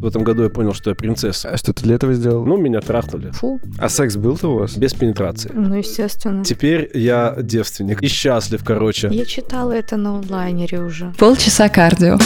В этом году я понял, что я принцесса. А что ты для этого сделал? Ну, меня трахнули. Фу, А секс был-то у вас? Без пенетрации. ну естественно. Теперь я девственник и счастлив, короче. Я читала это на онлайнере уже. Полчаса кардио.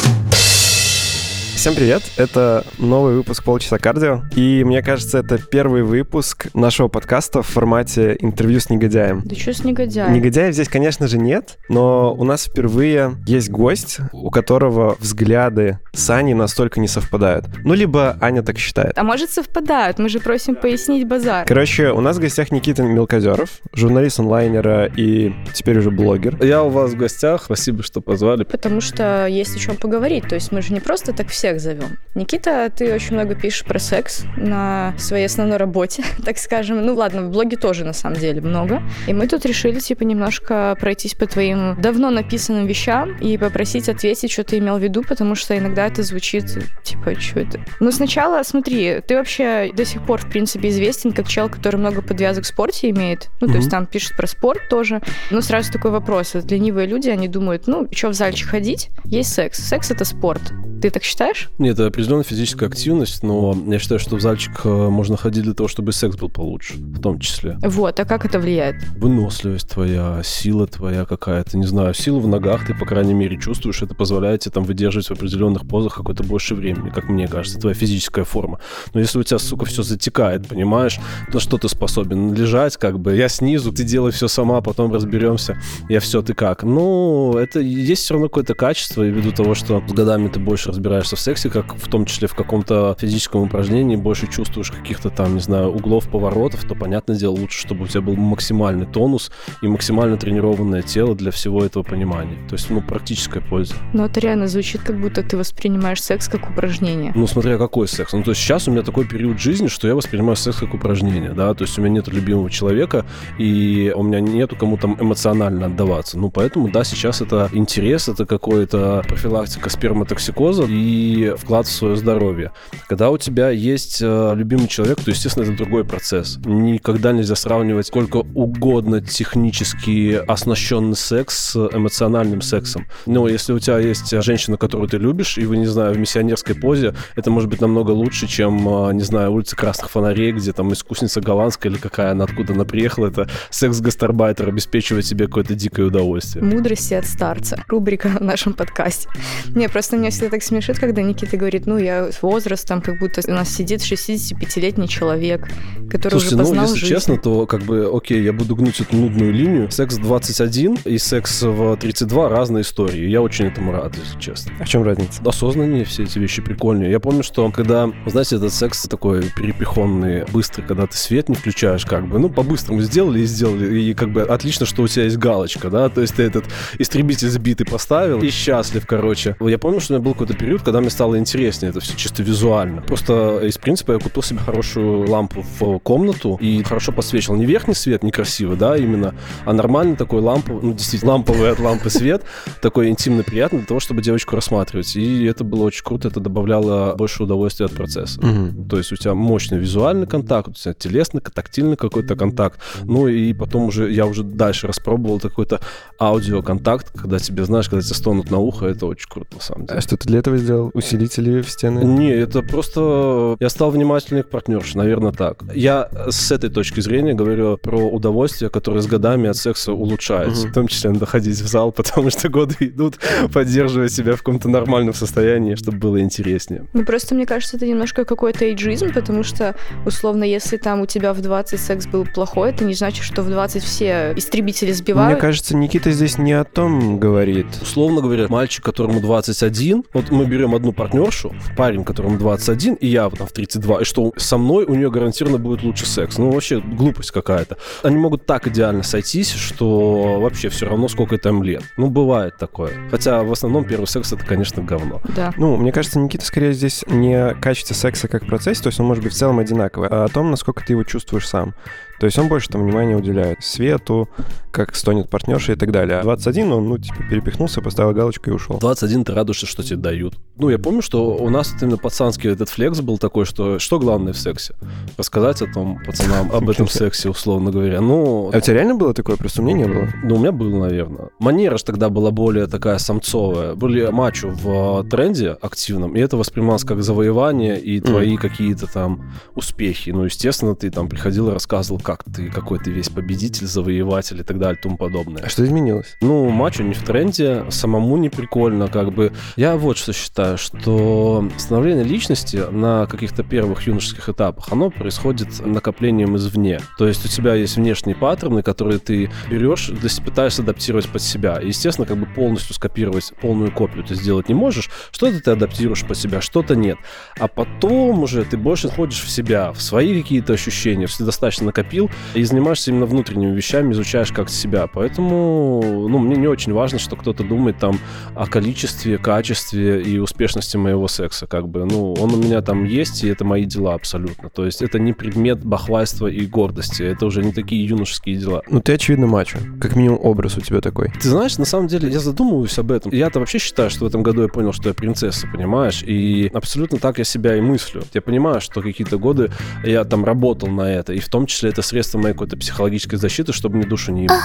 Всем привет, это новый выпуск «Полчаса кардио», и мне кажется, это первый выпуск нашего подкаста в формате интервью с негодяем. Да что с негодяем? Негодяев здесь, конечно же, нет, но у нас впервые есть гость, у которого взгляды с Аней настолько не совпадают. Ну, либо Аня так считает. А может совпадают? Мы же просим пояснить базар. Короче, у нас в гостях Никита Мелкозеров, журналист онлайнера и теперь уже блогер. Я у вас в гостях. Спасибо, что позвали. Потому что есть о чем поговорить. То есть мы же не просто так всех зовем. Никита, ты очень много пишешь про секс на своей основной работе, так скажем. Ну ладно, в блоге тоже на самом деле много. И мы тут решили, типа, немножко пройтись по твоим давно написанным вещам и попросить ответить, что ты имел в виду, потому что иногда это звучит, типа, что это? Ну, сначала, смотри, ты вообще до сих пор, в принципе, известен как чел, который много подвязок в спорте имеет. Ну, то Мгм. есть там пишет про спорт тоже. Но сразу такой вопрос. Вот Ленивые люди, они думают, ну, что в зальчик ходить? Есть секс. Секс — это спорт. Ты так считаешь? Нет, это определенная физическая активность, но я считаю, что в зальчик э, можно ходить для того, чтобы секс был получше, в том числе. Вот, а как это влияет? Выносливость твоя, сила твоя какая-то, не знаю, силу в ногах ты, по крайней мере, чувствуешь, это позволяет тебе там выдерживать в определенных позах какое-то больше времени, как мне кажется, твоя физическая форма. Но если у тебя, сука, все затекает, понимаешь, на что ты способен? Лежать, как бы, я снизу, ты делай все сама, потом разберемся, я все, ты как? Ну, это есть все равно какое-то качество, и ввиду того, что с годами ты больше разбираешься в сексе, как в том числе в каком-то физическом упражнении, больше чувствуешь каких-то там, не знаю, углов, поворотов, то, понятное дело, лучше, чтобы у тебя был максимальный тонус и максимально тренированное тело для всего этого понимания. То есть, ну, практическая польза. Ну, это реально звучит, как будто ты воспринимаешь секс как упражнение. Ну, смотря какой секс. Ну, то есть сейчас у меня такой период жизни, что я воспринимаю секс как упражнение, да, то есть у меня нет любимого человека, и у меня нету кому там эмоционально отдаваться. Ну, поэтому, да, сейчас это интерес, это какое-то профилактика сперматоксикоза и вклад в свое здоровье. Когда у тебя есть э, любимый человек, то, естественно, это другой процесс. Никогда нельзя сравнивать сколько угодно технически оснащенный секс с эмоциональным сексом. Но если у тебя есть женщина, которую ты любишь, и вы, не знаю, в миссионерской позе, это может быть намного лучше, чем, а, не знаю, улица Красных Фонарей, где там искусница голландская или какая она, откуда она приехала, это секс-гастарбайтер обеспечивает себе какое-то дикое удовольствие. Мудрости от старца. Рубрика в нашем подкасте. Не, просто меня всегда так смешит, когда Никита говорит, ну, я с возрастом, как будто у нас сидит 65-летний человек, который Слушайте, уже ну, познал если жизнь. честно, то как бы, окей, я буду гнуть эту нудную линию. Секс в 21 и секс в 32 разные истории. Я очень этому рад, если честно. А в чем разница? осознаннее все эти вещи прикольнее. Я помню, что когда, знаете, этот секс такой перепихонный, быстрый, когда ты свет не включаешь, как бы, ну, по-быстрому сделали и сделали, и как бы отлично, что у тебя есть галочка, да, то есть ты этот истребитель сбитый поставил и счастлив, короче. Я помню, что у меня был какой-то период, когда мне стало интереснее это все чисто визуально. Просто из принципа я купил себе хорошую лампу в комнату и хорошо подсвечивал. Не верхний свет, некрасивый, да, именно, а нормальный такой лампу, ну, действительно, ламповый от лампы свет, такой интимно приятный для того, чтобы девочку рассматривать. И это было очень круто, это добавляло больше удовольствия от процесса. Мгм. То есть у тебя мощный визуальный контакт, у тебя телесный, тактильный какой-то контакт. Ну и потом уже я уже дальше распробовал какой-то аудиоконтакт, когда тебе, знаешь, когда тебе стонут на ухо, это очень круто на самом деле. А что ты для этого сделал? Усилители в стены? Не, это просто я стал внимательнее к партнерше, наверное, так. Я с этой точки зрения говорю про удовольствие, которое с годами от секса улучшается. Мгм. В том числе надо ходить в зал, потому что годы идут, поддерживая себя в каком-то нормальном состоянии, чтобы было интереснее. Ну, просто мне кажется, это немножко какой-то эйджизм, потому что, условно, если там у тебя в 20 секс был плохой, это не значит, что в 20 все истребители Мне сбивают. кажется, Никита здесь не о том говорит. Условно говоря, мальчик, которому 21, вот мы берем одну партнершу, парень, которому 21, и я там в 32, и что со мной у нее гарантированно будет лучше секс. Ну, вообще, глупость какая-то. Они могут так идеально сойтись, что вообще все равно сколько там лет. Ну, бывает такое. Хотя в основном первый секс это, конечно, говно. Да. Ну, мне кажется, Никита скорее здесь не о качестве секса как процессе, то есть он может быть в целом одинаковый, а о том, насколько ты его чувствуешь сам. То есть он больше там внимания уделяет свету, как стонет партнерша и так далее. А 21 он, ну, типа, перепихнулся, поставил галочку и ушел. 21 ты радуешься, что тебе дают. Ну, я помню, что у нас именно пацанский этот флекс был такой, что что главное в сексе? Рассказать о том пацанам, об этом сексе, условно говоря. Ну, А у тебя реально было такое? Просто у меня не было. ну, у меня было, наверное. Манера же тогда была более такая самцовая. Были матчи в э, тренде активном, и это воспринималось как завоевание и твои какие-то там успехи. Ну, естественно, ты там приходил и рассказывал, как ты, какой ты весь победитель, завоеватель и так далее, и тому подобное. А что изменилось? Ну, матч не в тренде, самому не прикольно, как бы. Я вот что считаю, что становление личности на каких-то первых юношеских этапах, оно происходит накоплением извне. То есть у тебя есть внешние паттерны, которые ты берешь, то есть пытаешься адаптировать под себя. И, естественно, как бы полностью скопировать, полную копию ты сделать не можешь. Что-то ты адаптируешь под себя, что-то нет. А потом уже ты больше входишь в себя, в свои какие-то ощущения, ты достаточно накопил, и занимаешься именно внутренними вещами, изучаешь как себя. Поэтому, ну, мне не очень важно, что кто-то думает там о количестве, качестве и успешности моего секса, как бы. Ну, он у меня там есть, и это мои дела абсолютно. То есть это не предмет бахвальства и гордости, это уже не такие юношеские дела. Ну, ты, очевидно, мачо. Как минимум, образ у тебя такой. Ты знаешь, на самом деле, я задумываюсь об этом. Я-то вообще считаю, что в этом году я понял, что я принцесса, понимаешь? И абсолютно так я себя и мыслю. Я понимаю, что какие-то годы я там работал на это, и в том числе это средство моей какой-то психологической защиты, чтобы мне душу не ебало.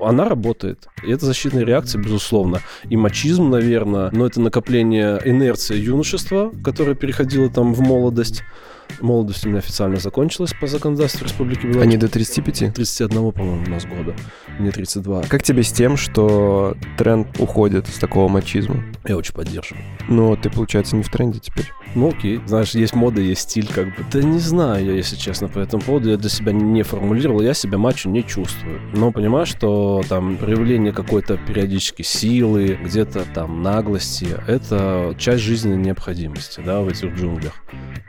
Она работает. И это защитная реакция, безусловно. И мачизм, наверное, но это накопление инерции юношества, которое переходило там в молодость. Молодость у меня официально закончилась по законодательству Республики Беларусь. Они до 35? 31, по-моему, у нас года. Мне 32. Как тебе с тем, что тренд уходит с такого мачизма? Я очень поддерживаю. Ну, ты, получается, не в тренде теперь. Ну окей, знаешь, есть мода, есть стиль, как бы. Да не знаю я, если честно, по этому поводу. Я для себя не формулировал, я себя мачо не чувствую. Но понимаю, что там проявление какой-то периодически силы, где-то там наглости, это часть жизненной необходимости, да, в этих джунглях.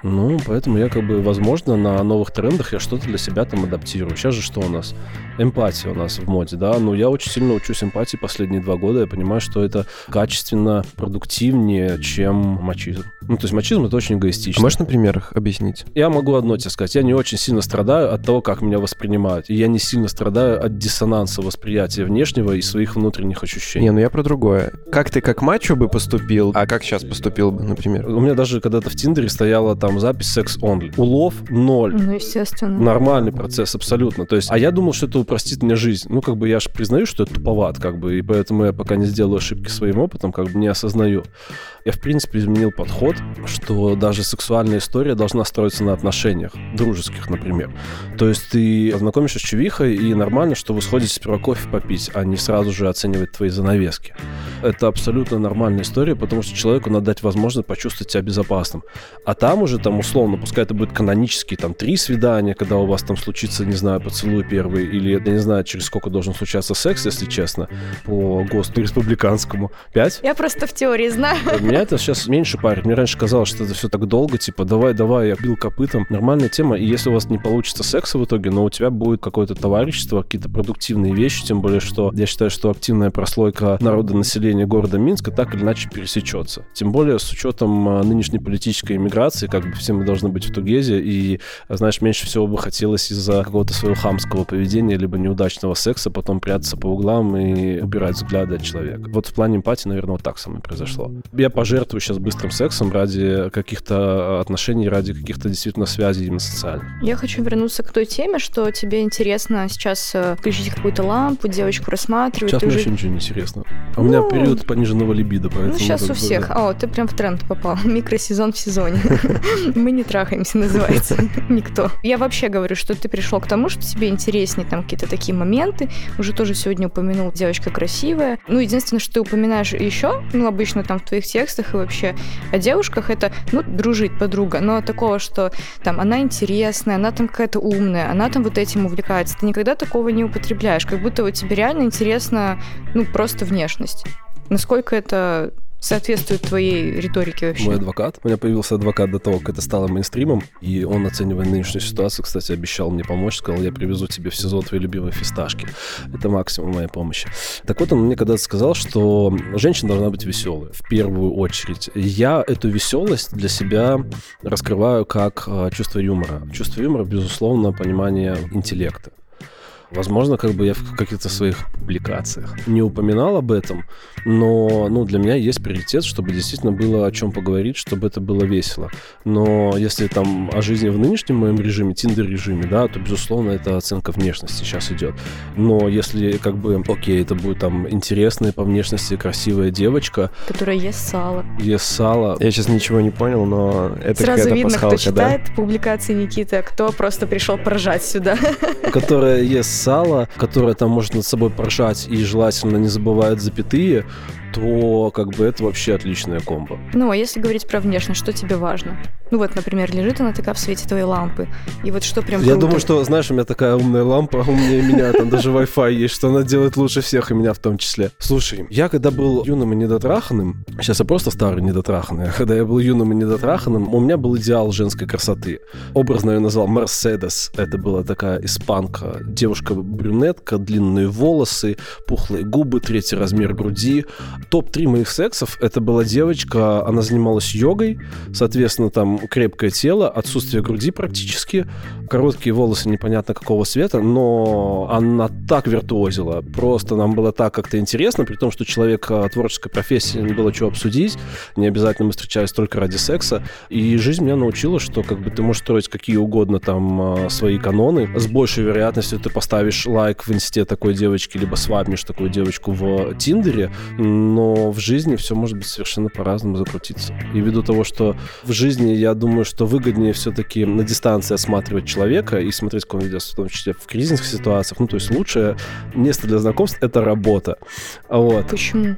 Ну, поэтому я как бы, возможно, на новых трендах я что-то для себя там адаптирую. Сейчас же что у нас? Эмпатия у нас в моде, да. Ну, я очень сильно учусь эмпатии последние два года. Я понимаю, что это качественно продуктивнее, чем мачизм. Ну, то есть мачизм это очень А эгоистично. можешь на примерах объяснить? Я могу одно тебе сказать. Я не очень сильно страдаю от того, как меня воспринимают. И я не сильно страдаю от диссонанса восприятия внешнего и своих внутренних ощущений. Не, ну я про другое. Как ты как мачо бы поступил, а как сейчас поступил бы, например? У меня даже когда-то в Тиндере стояла там запись секс only. Улов ноль. Ну, естественно. Нормальный процесс, абсолютно. То есть, а я думал, что это упростит мне жизнь. Ну, как бы я же признаю, что это туповат, как бы, и поэтому я пока не сделаю ошибки своим опытом, как бы не осознаю. Я, в принципе, изменил подход, что даже сексуальная история должна строиться на отношениях, дружеских, например. То есть ты знакомишься с чувихой, и нормально, что вы сходите сперва кофе попить, а не сразу же оценивать твои занавески. Это абсолютно нормальная история, потому что человеку надо дать возможность почувствовать себя безопасным. А там уже, там, условно, пускай это будет канонические, там, три свидания, когда у вас там случится, не знаю, поцелуй первый, или, я не знаю, через сколько должен случаться секс, если честно, по ГОСТу республиканскому. Пять? Я просто в теории знаю. Меня это сейчас меньше парит. Мне раньше казалось, что это все так долго, типа, давай, давай, я бил копытом. Нормальная тема, и если у вас не получится секса в итоге, но у тебя будет какое-то товарищество, какие-то продуктивные вещи, тем более, что я считаю, что активная прослойка народа населения города Минска так или иначе пересечется. Тем более с учетом а, нынешней политической иммиграции, как бы все мы должны быть в Тугезе, и, знаешь, меньше всего бы хотелось из-за какого-то своего хамского поведения, либо неудачного секса потом прятаться по углам и убирать взгляды от человека. Вот в плане эмпатии, наверное, вот так со мной произошло. Я пожертвую сейчас быстрым сексом ради каких-то отношений, ради каких-то действительно связей именно социальных. Я хочу вернуться к той теме, что тебе интересно сейчас э, включить какую-то лампу, девочку рассматривать. Сейчас мне уже- вообще ничего не интересно. А у меня Ну, период пониженного либидо, поэтому... Ну, сейчас у всех. да. О, ты прям в тренд попал. Микросезон в сезоне. Мы не трахаемся, называется. Никто. Я вообще говорю, что ты пришел к тому, что тебе интереснее там какие-то такие моменты. Уже тоже сегодня упомянул, девочка красивая. Ну, единственное, что ты упоминаешь еще, ну, обычно там в твоих текстах и вообще о девушках, это, ну, дружить подруга. Но такого, что там она интересная, она там какая-то умная, она там вот этим увлекается. Ты никогда такого не употребляешь. Как будто вот тебе реально интересна, ну, просто внешность. Насколько это соответствует твоей риторике вообще? Мой адвокат. У меня появился адвокат до того, как это стало мейнстримом, и он, оценивая нынешнюю ситуацию, кстати, обещал мне помочь, сказал, я привезу тебе в сезон твои любимые фисташки. Это максимум моей помощи. Так вот, он мне когда-то сказал, что женщина должна быть веселой, в первую очередь. Я эту веселость для себя раскрываю как э, чувство юмора. Чувство юмора, безусловно, понимание интеллекта. Возможно, как бы я в каких-то своих публикациях не упоминал об этом, но ну, для меня есть приоритет, чтобы действительно было о чем поговорить, чтобы это было весело. Но если там о жизни в нынешнем моем режиме, тиндер-режиме, да, то, безусловно, это оценка внешности сейчас идет. Но если как бы, окей, это будет там интересная по внешности красивая девочка. Которая ест сало. Ест сало. Я сейчас ничего не понял, но это Сразу видно, пасхалка, кто читает да? публикации Никиты, а кто просто пришел поржать сюда. Которая ест сало, которое там может над собой поржать и желательно не забывает запятые, то как бы это вообще отличная комбо. Ну, а если говорить про внешность, что тебе важно? Ну вот, например, лежит она такая в свете твоей лампы, и вот что прям Я круто. думаю, что, знаешь, у меня такая умная лампа, умнее меня, там даже Wi-Fi есть, что она делает лучше всех, и меня в том числе. Слушай, я когда был юным и недотраханным, сейчас я просто старый недотраханный, а когда я был юным и недотраханным, у меня был идеал женской красоты. Образно я назвал Мерседес, это была такая испанка, девушка-брюнетка, длинные волосы, пухлые губы, третий размер груди, топ-3 моих сексов это была девочка, она занималась йогой, соответственно, там крепкое тело, отсутствие груди практически, короткие волосы непонятно какого цвета, но она так виртуозила, просто нам было так как-то интересно, при том, что человек а, творческой профессии, не было чего обсудить, не обязательно мы встречались только ради секса, и жизнь меня научила, что как бы ты можешь строить какие угодно там а, свои каноны, с большей вероятностью ты поставишь лайк в инсте такой девочки, либо свапнешь такую девочку в Тиндере, но в жизни все может быть совершенно по-разному закрутиться. И ввиду того, что в жизни, я думаю, что выгоднее все-таки на дистанции осматривать человека и смотреть, как он ведет, в том числе в кризисных ситуациях. Ну, то есть лучшее место для знакомств — это работа. Вот. Почему?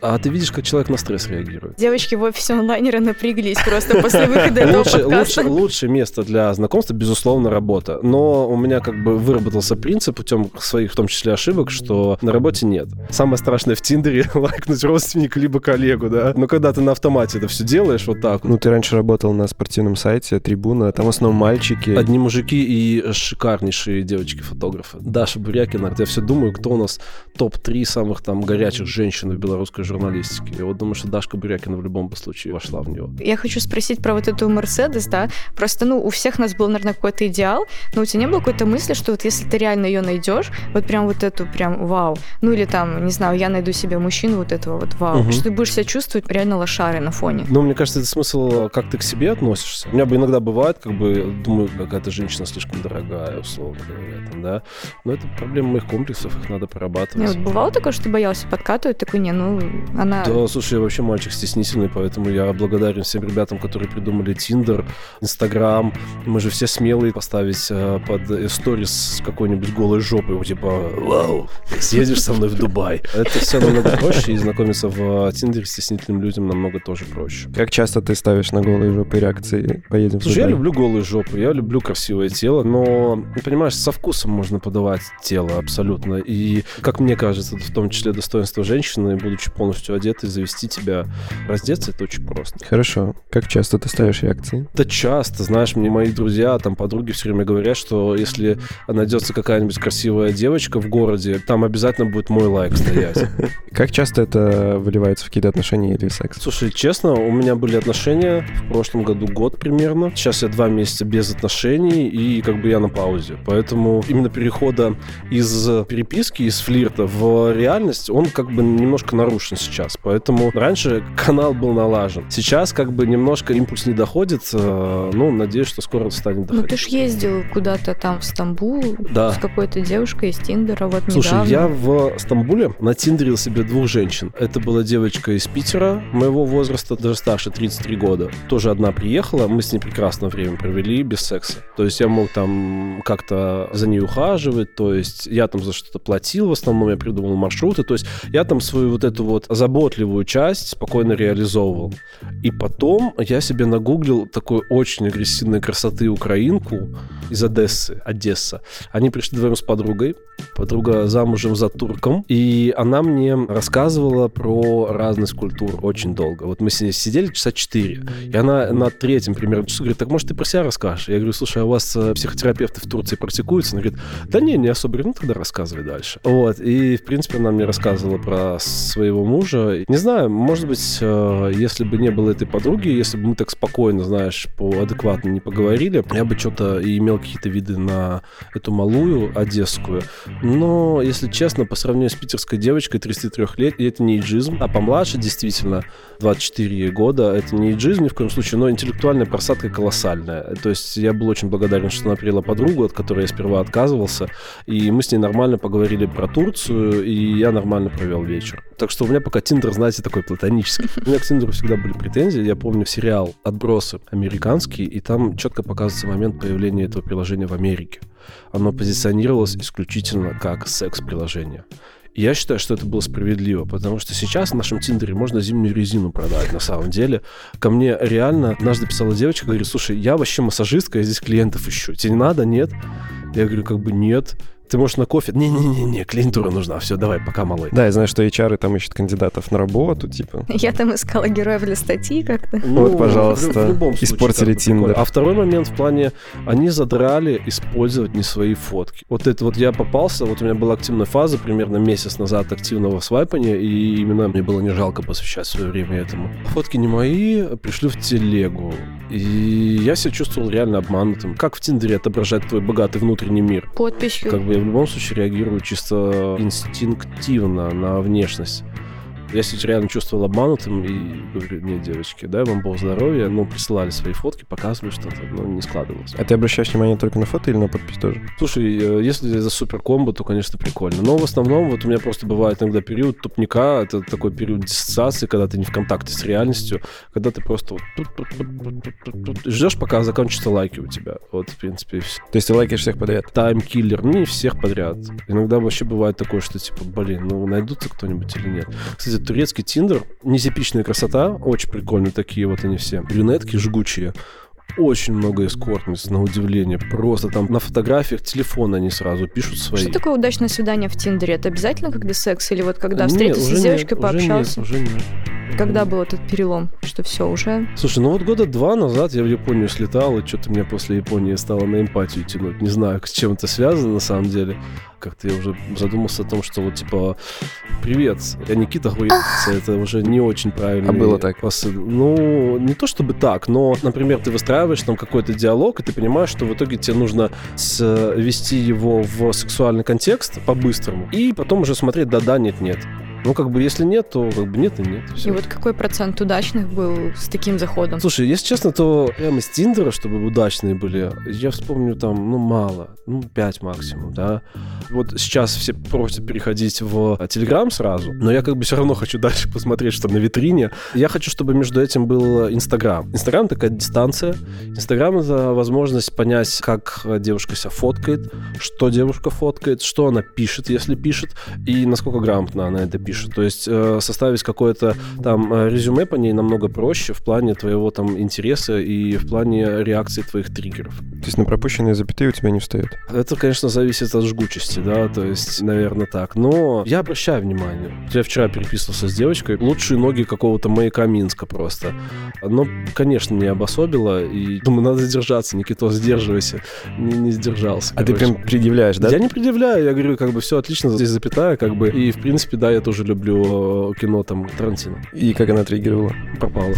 А ты видишь, как человек на стресс реагирует. Девочки в офисе онлайнера напряглись просто после выхода этого подкаста. Лучшее место для знакомства, безусловно, работа. Но у меня как бы выработался принцип путем своих, в том числе, ошибок, что на работе нет. Самое страшное в Тиндере — лайкнуть родственника либо коллегу, да. Но когда ты на автомате это все делаешь вот так. Ну, ты раньше работал на спортивном сайте Трибуна, там в основном мальчики. Одни мужики и шикарнейшие девочки-фотографы. Даша Бурякина, я все думаю, кто у нас топ-3 самых там горячих женщин в белорусской журналистике. Я вот думаю, что Дашка Бурякина в любом случае вошла в него. Я хочу спросить про вот эту Мерседес, да. Просто, ну, у всех нас был, наверное, какой-то идеал, но у тебя не было какой-то мысли, что вот если ты реально ее найдешь, вот прям вот эту прям вау. Ну или там, не знаю, я найду себе мужчину вот этого вот вау, угу. что ты будешь себя чувствовать реально лошарой на фоне. Ну, мне кажется, это смысл, как ты к себе относишься. У меня бы иногда бывает, как бы, думаю, какая-то женщина слишком дорогая, условно говоря, там, да. Но это проблема моих комплексов, их надо прорабатывать. Не, вот бывало такое, что ты боялся подкатывать, такой, не, ну, она... Да, слушай, я вообще мальчик стеснительный, поэтому я благодарен всем ребятам, которые придумали Тиндер, Инстаграм. Мы же все смелые поставить э, под сторис с какой-нибудь голой жопой, типа, вау, съездишь со мной в Дубай. Это все намного проще, и знакомиться в Тиндере с стеснительным людям намного тоже проще. Как часто ты ставишь на голые жопы реакции «поедем Слушай, я люблю голые жопы, я люблю красивое тело, но, понимаешь, со вкусом можно подавать тело абсолютно. И, как мне кажется, в том числе достоинство женщины, будучи полностью одетой, завести тебя, раздеться, это очень просто. Хорошо. Как часто ты ставишь реакции? Да часто. Знаешь, мне мои друзья, там, подруги все время говорят, что если найдется какая-нибудь красивая девочка в городе, там обязательно будет мой лайк стоять. Как часто это выливается в какие-то отношения или секс? Слушай, честно, у меня были отношения в прошлом году год примерно. Сейчас я два месяца без отношений, и как бы я на паузе. Поэтому именно перехода из переписки, из флирта в реальность, он как бы немножко нарушен сейчас. Поэтому раньше канал был налажен. Сейчас как бы немножко импульс не доходит. Э, ну, надеюсь, что скоро станет доходить. Ну, ты ж ездил куда-то там в Стамбул да. с какой-то девушкой из Тиндера вот Слушай, недавно. я в Стамбуле натиндерил себе двух женщин. Это была девочка из Питера, моего возраста, даже старше, 33 года. Тоже одна приехала, мы с ней прекрасно время провели, без секса. То есть я мог там как-то за ней ухаживать, то есть я там за что-то платил, в основном я придумал маршруты, то есть я там свою вот эту вот заботливую часть спокойно реализовывал. И потом я себе нагуглил такой очень агрессивной красоты украинку из Одессы, Одесса. Они пришли вдвоем с подругой, подруга замужем за турком, и она мне рассказывала про разность культур очень долго. Вот мы с ней сидели часа четыре, и она на третьем примерно часу говорит, так может ты про себя расскажешь? Я говорю, слушай, а у вас э, психотерапевты в Турции практикуются? Она говорит, да не, не особо. Ну тогда рассказывай дальше. Вот, и в принципе она мне рассказывала про своего мужа. Не знаю, может быть, э, если бы не было этой подруги, если бы мы так спокойно, знаешь, по адекватно не поговорили, я бы что-то и имел какие-то виды на эту малую одесскую. Но, если честно, по сравнению с питерской девочкой 33 лет, это не иджизм, а помладше действительно 24 года, это не иджизм ни в коем случае, но интеллектуальная просадка колоссальная. То есть я был очень благодарен, что она привела подругу, от которой я сперва отказывался, и мы с ней нормально поговорили про Турцию, и я нормально провел вечер. Так что у меня пока Тиндер, знаете, такой платонический. У меня к Тиндеру всегда были претензии. Я помню сериал «Отбросы» американский, и там четко показывается момент появления этого приложения в Америке. Оно позиционировалось исключительно как секс-приложение. Я считаю, что это было справедливо, потому что сейчас в нашем Тиндере можно зимнюю резину продать на самом деле. Ко мне реально однажды писала девочка, говорит, слушай, я вообще массажистка, я здесь клиентов ищу. Тебе не надо? Нет? Я говорю, как бы нет ты можешь на кофе... Не-не-не, клиентура нужна, все, давай, пока, малой. Да, я знаю, что HR там ищут кандидатов на работу, типа. Я там искала героев для статьи как-то. Ну, вот, пожалуйста, в, в любом случае, испортили Тиндер. А второй момент в плане, они задрали использовать не свои фотки. Вот это вот я попался, вот у меня была активная фаза примерно месяц назад активного свайпания, и именно мне было не жалко посвящать свое время этому. Фотки не мои, пришли в телегу, и я себя чувствовал реально обманутым. Как в Тиндере отображать твой богатый внутренний мир? Подписью. Как бы в любом случае реагирую чисто инстинктивно на внешность. Я себя реально чувствовал обманутым и говорю, нет, девочки, дай вам Бог здоровья. Ну, присылали свои фотки, показывали что-то, но не складывалось. А ты обращаешь внимание только на фото или на подпись тоже? Слушай, э, если это супер комбо, то, конечно, прикольно. Но в основном вот у меня просто бывает иногда период тупника, это такой период диссоциации, когда ты не в контакте с реальностью, когда ты просто вот ждешь, пока закончатся лайки у тебя. Вот, в принципе, и все. То есть ты лайкаешь всех подряд? Таймкиллер. Не всех подряд. Иногда вообще бывает такое, что типа, блин, ну найдутся кто-нибудь или нет. Кстати, турецкий Тиндер, нетипичная красота, очень прикольные такие вот они все. Брюнетки жгучие, очень много эскортниц, на удивление. Просто там на фотографиях телефон они сразу пишут свои. Что такое удачное свидание в Тиндере? Это обязательно когда секс? Или вот когда встретился с девочкой, нет, пообщался? Уже нет, уже нет. Когда был этот перелом, что все уже? Слушай, ну вот года два назад я в Японию слетал, и что-то меня после Японии стало на эмпатию тянуть. Не знаю, с чем это связано на самом деле. Как-то я уже задумался о том, что вот типа привет, я Никита Хуевца, это уже не очень правильно. А было так? Посыл. Ну, не то чтобы так, но, например, ты выстраиваешь там какой-то диалог, и ты понимаешь, что в итоге тебе нужно ввести его в сексуальный контекст по-быстрому, и потом уже смотреть да-да, нет-нет. Ну, как бы, если нет, то как бы нет и нет. Все. И вот какой процент удачных был с таким заходом? Слушай, если честно, то прямо с Тиндера, чтобы удачные были, я вспомню там, ну, мало. Ну, 5 максимум, да. Вот сейчас все просят переходить в Телеграм сразу, но я как бы все равно хочу дальше посмотреть, что на витрине. Я хочу, чтобы между этим был Инстаграм. Инстаграм такая дистанция. Инстаграм — это возможность понять, как девушка себя фоткает, что девушка фоткает, что она пишет, если пишет, и насколько грамотно она это пишет пишет. То есть э, составить какое-то там э, резюме по ней намного проще в плане твоего там интереса и в плане реакции твоих триггеров. То есть на пропущенные запятые у тебя не встает? Это, конечно, зависит от жгучести, да, то есть, наверное, так. Но я обращаю внимание. Я вчера переписывался с девочкой. Лучшие ноги какого-то маяка Минска просто. Но, конечно, не обособило. И думаю, надо сдержаться. Никито, сдерживайся. Не, не сдержался. А короче. ты прям предъявляешь, да? Я не предъявляю. Я говорю, как бы все отлично, здесь запятая, как бы. И, в принципе, да, я тоже тоже люблю э, кино там Тарантино. И как она отреагировала? Пропала.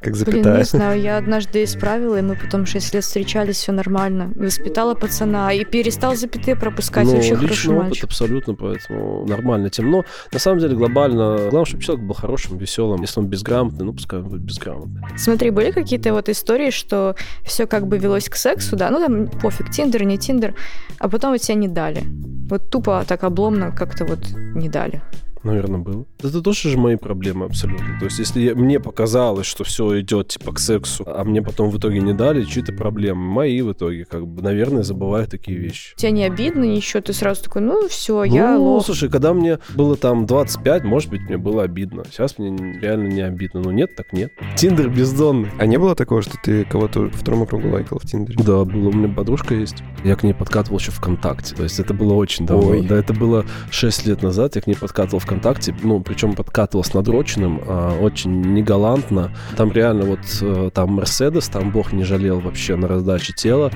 Как запятая. Блин, не знаю, я однажды исправила, и мы потом 6 лет встречались, все нормально. Воспитала пацана и перестал запятые пропускать. Ну, Вообще хороший опыт мальчик. абсолютно, поэтому нормально. Тем, но на самом деле глобально, главное, чтобы человек был хорошим, веселым. Если он безграмотный, ну пускай он будет безграмотный. Смотри, были какие-то вот истории, что все как бы велось к сексу, да, ну там пофиг, тиндер, не тиндер, а потом вот тебя не дали. Вот тупо так обломно как-то вот не дали. Наверное, было. Это тоже же мои проблемы абсолютно. То есть, если я, мне показалось, что все идет типа к сексу, а мне потом в итоге не дали, чьи-то проблемы. Мои в итоге, как бы, наверное, забываю такие вещи. Тебе не обидно ничего? Ты сразу такой, ну все, я ну, лох. слушай, когда мне было там 25, может быть, мне было обидно. Сейчас мне реально не обидно. Ну нет, так нет. Тиндер бездонный. А не было такого, что ты кого-то во второму кругу лайкал в Тиндере? Да, было. У меня подружка есть. Я к ней подкатывал еще ВКонтакте. То есть это было очень давно. Ой. Да, это было 6 лет назад. Я к ней подкатывал ВКонтакте. Ну, причем подкатывал с надроченным. а, очень негалантно. Там реально вот э, там Мерседес, там бог не жалел вообще на раздаче тела.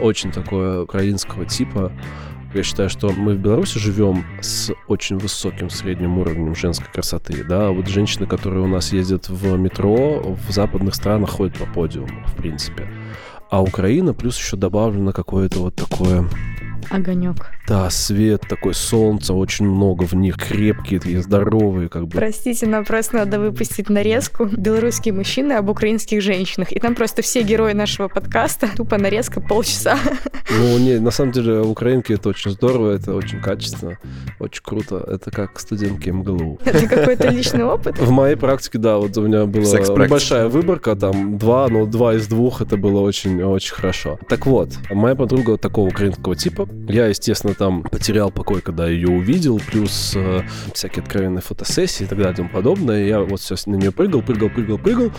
Очень такое украинского типа. Я считаю, что мы в Беларуси живем с очень высоким средним уровнем женской красоты. Да, вот женщины, которые у нас ездят в метро, в западных странах ходят по подиуму, в принципе. А Украина плюс еще добавлено какое-то вот такое, Огонек. да, свет, такой солнце, очень много в них, крепкие, такие здоровые, как бы. Простите, нам просто надо выпустить нарезку «Белорусские мужчины об украинских женщинах». И там просто все герои нашего подкаста, тупо нарезка полчаса. Ну, не, на самом деле, украинки это очень здорово, это очень качественно, очень круто. Это как студентки МГЛУ. Это какой-то личный опыт. В моей практике, да, вот у меня была большая выборка, там два, но два из двух это было очень, очень хорошо. Так вот, моя подруга такого украинского типа. Я, естественно, там потерял покой, когда ее увидел, плюс э, всякие откровенные фотосессии и так далее и тому подобное. Я вот все на нее прыгал, прыгал, прыгал, прыгал.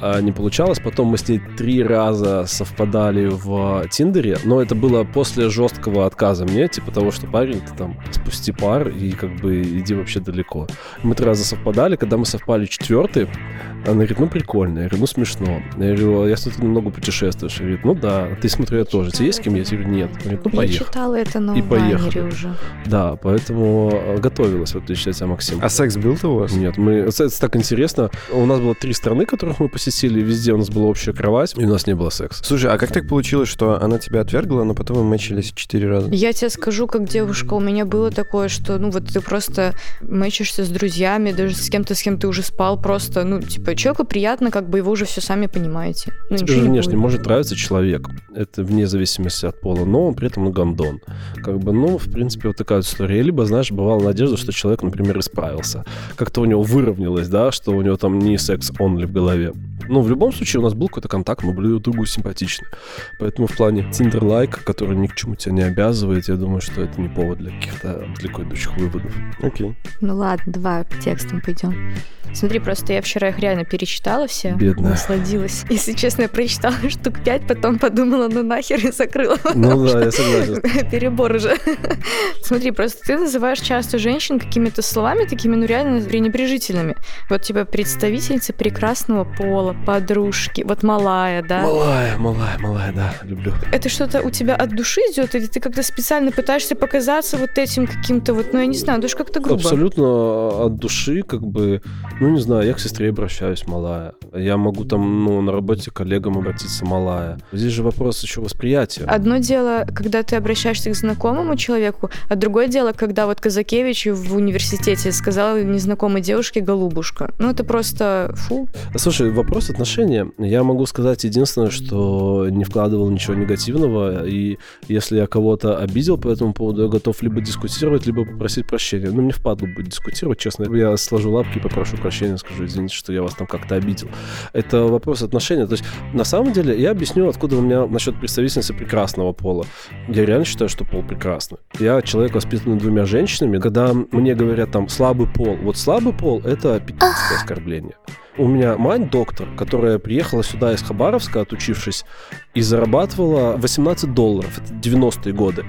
А не получалось. Потом мы с ней три раза совпадали в Тиндере, но это было после жесткого отказа мне, типа того, что парень, ты там спусти пар и как бы иди вообще далеко. Мы три раза совпадали, когда мы совпали четвертый, она говорит, ну прикольно, я говорю, ну смешно. Я говорю, я смотрю, ты много путешествуешь. Она говорит, ну да, ты смотрю, я тоже. Тебе есть с кем есть? Я говорю, нет. Она говорит, ну Я поехали. читала это на И поехали. Уже. Да, поэтому э, готовилась, в отличие от тебя, Максим. А секс был-то у вас? Нет, мы... Это, так интересно. У нас было три страны, которых мы посетили, и везде у нас была общая кровать, и у нас не было секса. Слушай, а как так получилось, что она тебя отвергла, но потом вы мэчились четыре раза? Я тебе скажу, как девушка, у меня было такое, что, ну, вот ты просто мэчишься с друзьями, даже с кем-то, с кем ты уже спал, просто, ну, типа, человеку приятно, как бы, вы уже все сами понимаете. Ну, Тебе же не внешне будет. может нравиться человек. Это вне зависимости от пола, но он при этом гандон. Как бы, ну, в принципе, вот такая история. Либо, знаешь, бывала надежда, что человек, например, исправился. Как-то у него выровнялось, да, что у него там не секс-онли в голове. Ну, в любом случае, у нас был какой-то контакт, мы были друг другу симпатичны. Поэтому в плане Tinder-лайк, который ни к чему тебя не обязывает, я думаю, что это не повод для каких-то далеко идущих выводов. Окей. Ну ладно, давай к текстам пойдем. Смотри, просто я вчера их реально перечитала все. Бедная. Насладилась. Если честно, я прочитала штук пять, потом подумала, ну нахер и закрыла. Ну да, я согласен. Перебор уже. Смотри, просто ты называешь часто женщин какими-то словами, такими, ну, реально пренебрежительными. Вот, типа, представительницы прекрасного пола, подружки, вот малая, да? Малая, малая, малая, да, люблю. Это что-то у тебя от души идет, или ты как-то специально пытаешься показаться вот этим каким-то вот, ну, я не знаю, даже как-то грубо. Абсолютно от души, как бы, ну, не знаю, я к сестре обращаюсь, малая. Я могу там, ну, на работе к коллегам обратиться, малая. Здесь же вопрос еще восприятия. Одно дело, когда ты обращаешься к знакомому человеку, а другое дело, когда вот Казакевич в университете сказал незнакомой девушке «голубушка». Ну, это просто фу. Слушай, вопрос отношения. Я могу сказать единственное, что не вкладывал ничего негативного, и если я кого-то обидел по этому поводу, я готов либо дискутировать, либо попросить прощения. Ну, мне впадло будет дискутировать, честно. Я сложу лапки и попрошу прощения, скажу, извините, что я вас там как-то обидел. Это вопрос отношения. То есть, на самом деле, я объясню, откуда у меня насчет представительницы прекрасного пола. Я реально считаю, что пол прекрасный. Я человек, воспитанный двумя женщинами. Когда мне говорят там слабый пол, вот слабый пол — это пи***ское оскорбление. У меня мать доктор, которая приехала сюда из Хабаровска, отучившись, и зарабатывала 18 долларов. Это 90-е годы.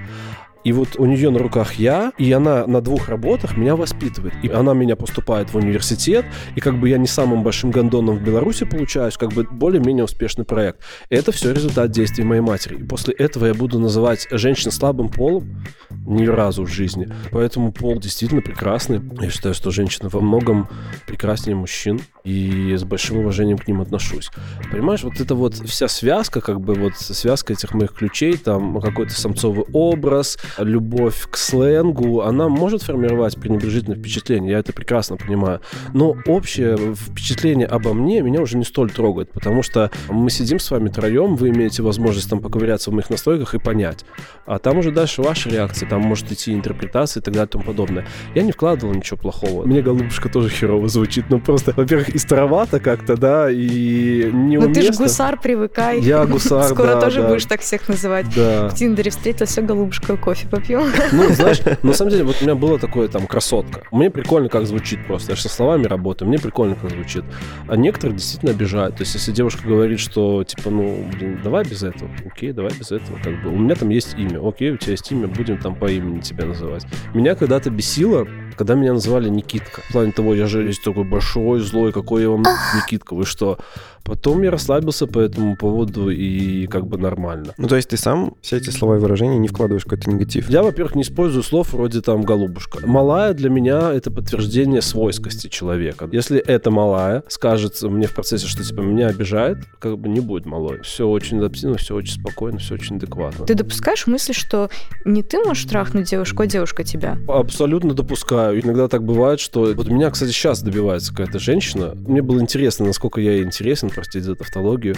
И вот у нее на руках я, и она на двух работах меня воспитывает. И она меня поступает в университет, и как бы я не самым большим гондоном в Беларуси получаюсь, как бы более-менее успешный проект. Это все результат действий моей матери. И после этого я буду называть женщин слабым полом ни разу в жизни. Поэтому пол действительно прекрасный. Я считаю, что женщины во многом прекраснее мужчин, и с большим уважением к ним отношусь. Понимаешь, вот это вот вся связка, как бы вот связка этих моих ключей, там какой-то самцовый образ, любовь к сленгу, она может формировать пренебрежительное впечатление, я это прекрасно понимаю. Но общее впечатление обо мне меня уже не столь трогает, потому что мы сидим с вами троем, вы имеете возможность там поковыряться в моих настройках и понять. А там уже дальше ваша реакция, там может идти интерпретация и так далее и тому подобное. Я не вкладывал ничего плохого. Мне голубушка тоже херово звучит, ну просто, во-первых, и старовато как-то, да, и неуместно. Ну ты же гусар, привыкай. Я гусар, Скоро да, тоже да. будешь так всех называть. Да. В Тиндере встретился, голубушка, кофе попьем. Ну, знаешь, на самом деле, вот у меня было такое там красотка. Мне прикольно, как звучит просто. Я же со словами работаю, мне прикольно, как звучит. А некоторые действительно обижают. То есть, если девушка говорит, что, типа, ну, блин, давай без этого. Окей, давай без этого. Как бы. У меня там есть имя. Окей, у тебя есть имя, будем там по имени тебя называть. Меня когда-то бесило, когда меня называли Никитка. В плане того, я же есть такой большой, злой, какой я вам Никитка, вы что? Потом я расслабился по этому поводу и как бы нормально. Ну, то есть ты сам все эти слова и выражения не вкладываешь в какой-то негатив? Я, во-первых, не использую слов вроде там «голубушка». Малая для меня — это подтверждение свойскости человека. Если эта малая скажет мне в процессе, что типа меня обижает, как бы не будет малой. Все очень адаптивно, все очень спокойно, все очень адекватно. Ты допускаешь мысли, что не ты можешь трахнуть девушку, а девушка тебя? Абсолютно допускаю. Иногда так бывает, что... Вот меня, кстати, сейчас добивается какая-то женщина. Мне было интересно, насколько я ей интересен, простите за тавтологию.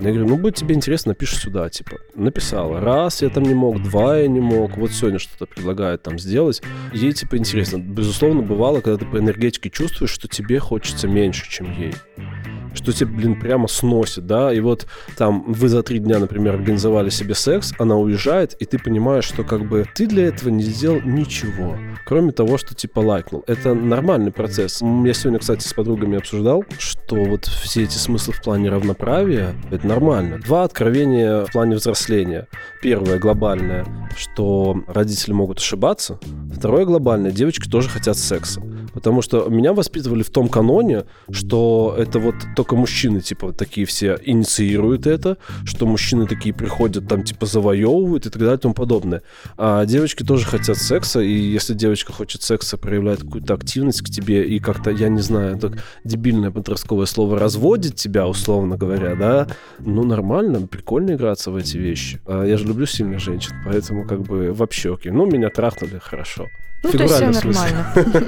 Я говорю, ну, будет тебе интересно, напиши сюда, типа. Написала. Раз я там не мог, два я не мог. Вот сегодня что-то предлагает там сделать. Ей, типа, интересно. Безусловно, бывало, когда ты по энергетике чувствуешь, что тебе хочется меньше, чем ей что тебе, блин, прямо сносит, да, и вот там вы за три дня, например, организовали себе секс, она уезжает, и ты понимаешь, что как бы ты для этого не сделал ничего, кроме того, что типа лайкнул. Это нормальный процесс. Я сегодня, кстати, с подругами обсуждал, что вот все эти смыслы в плане равноправия, это нормально. Два откровения в плане взросления. Первое, глобальное, что родители могут ошибаться. Второе, глобальное, девочки тоже хотят секса. Потому что меня воспитывали в том каноне, что это вот только мужчины, типа, такие все инициируют это, что мужчины такие приходят, там, типа, завоевывают и так далее и тому подобное. А девочки тоже хотят секса, и если девочка хочет секса, проявляет какую-то активность к тебе и как-то, я не знаю, так дебильное подростковое слово разводит тебя, условно говоря, да, ну, нормально, прикольно играться в эти вещи. А я же люблю сильных женщин, поэтому как бы вообще окей. Ну, меня трахнули, хорошо. Ну, то есть все нормально.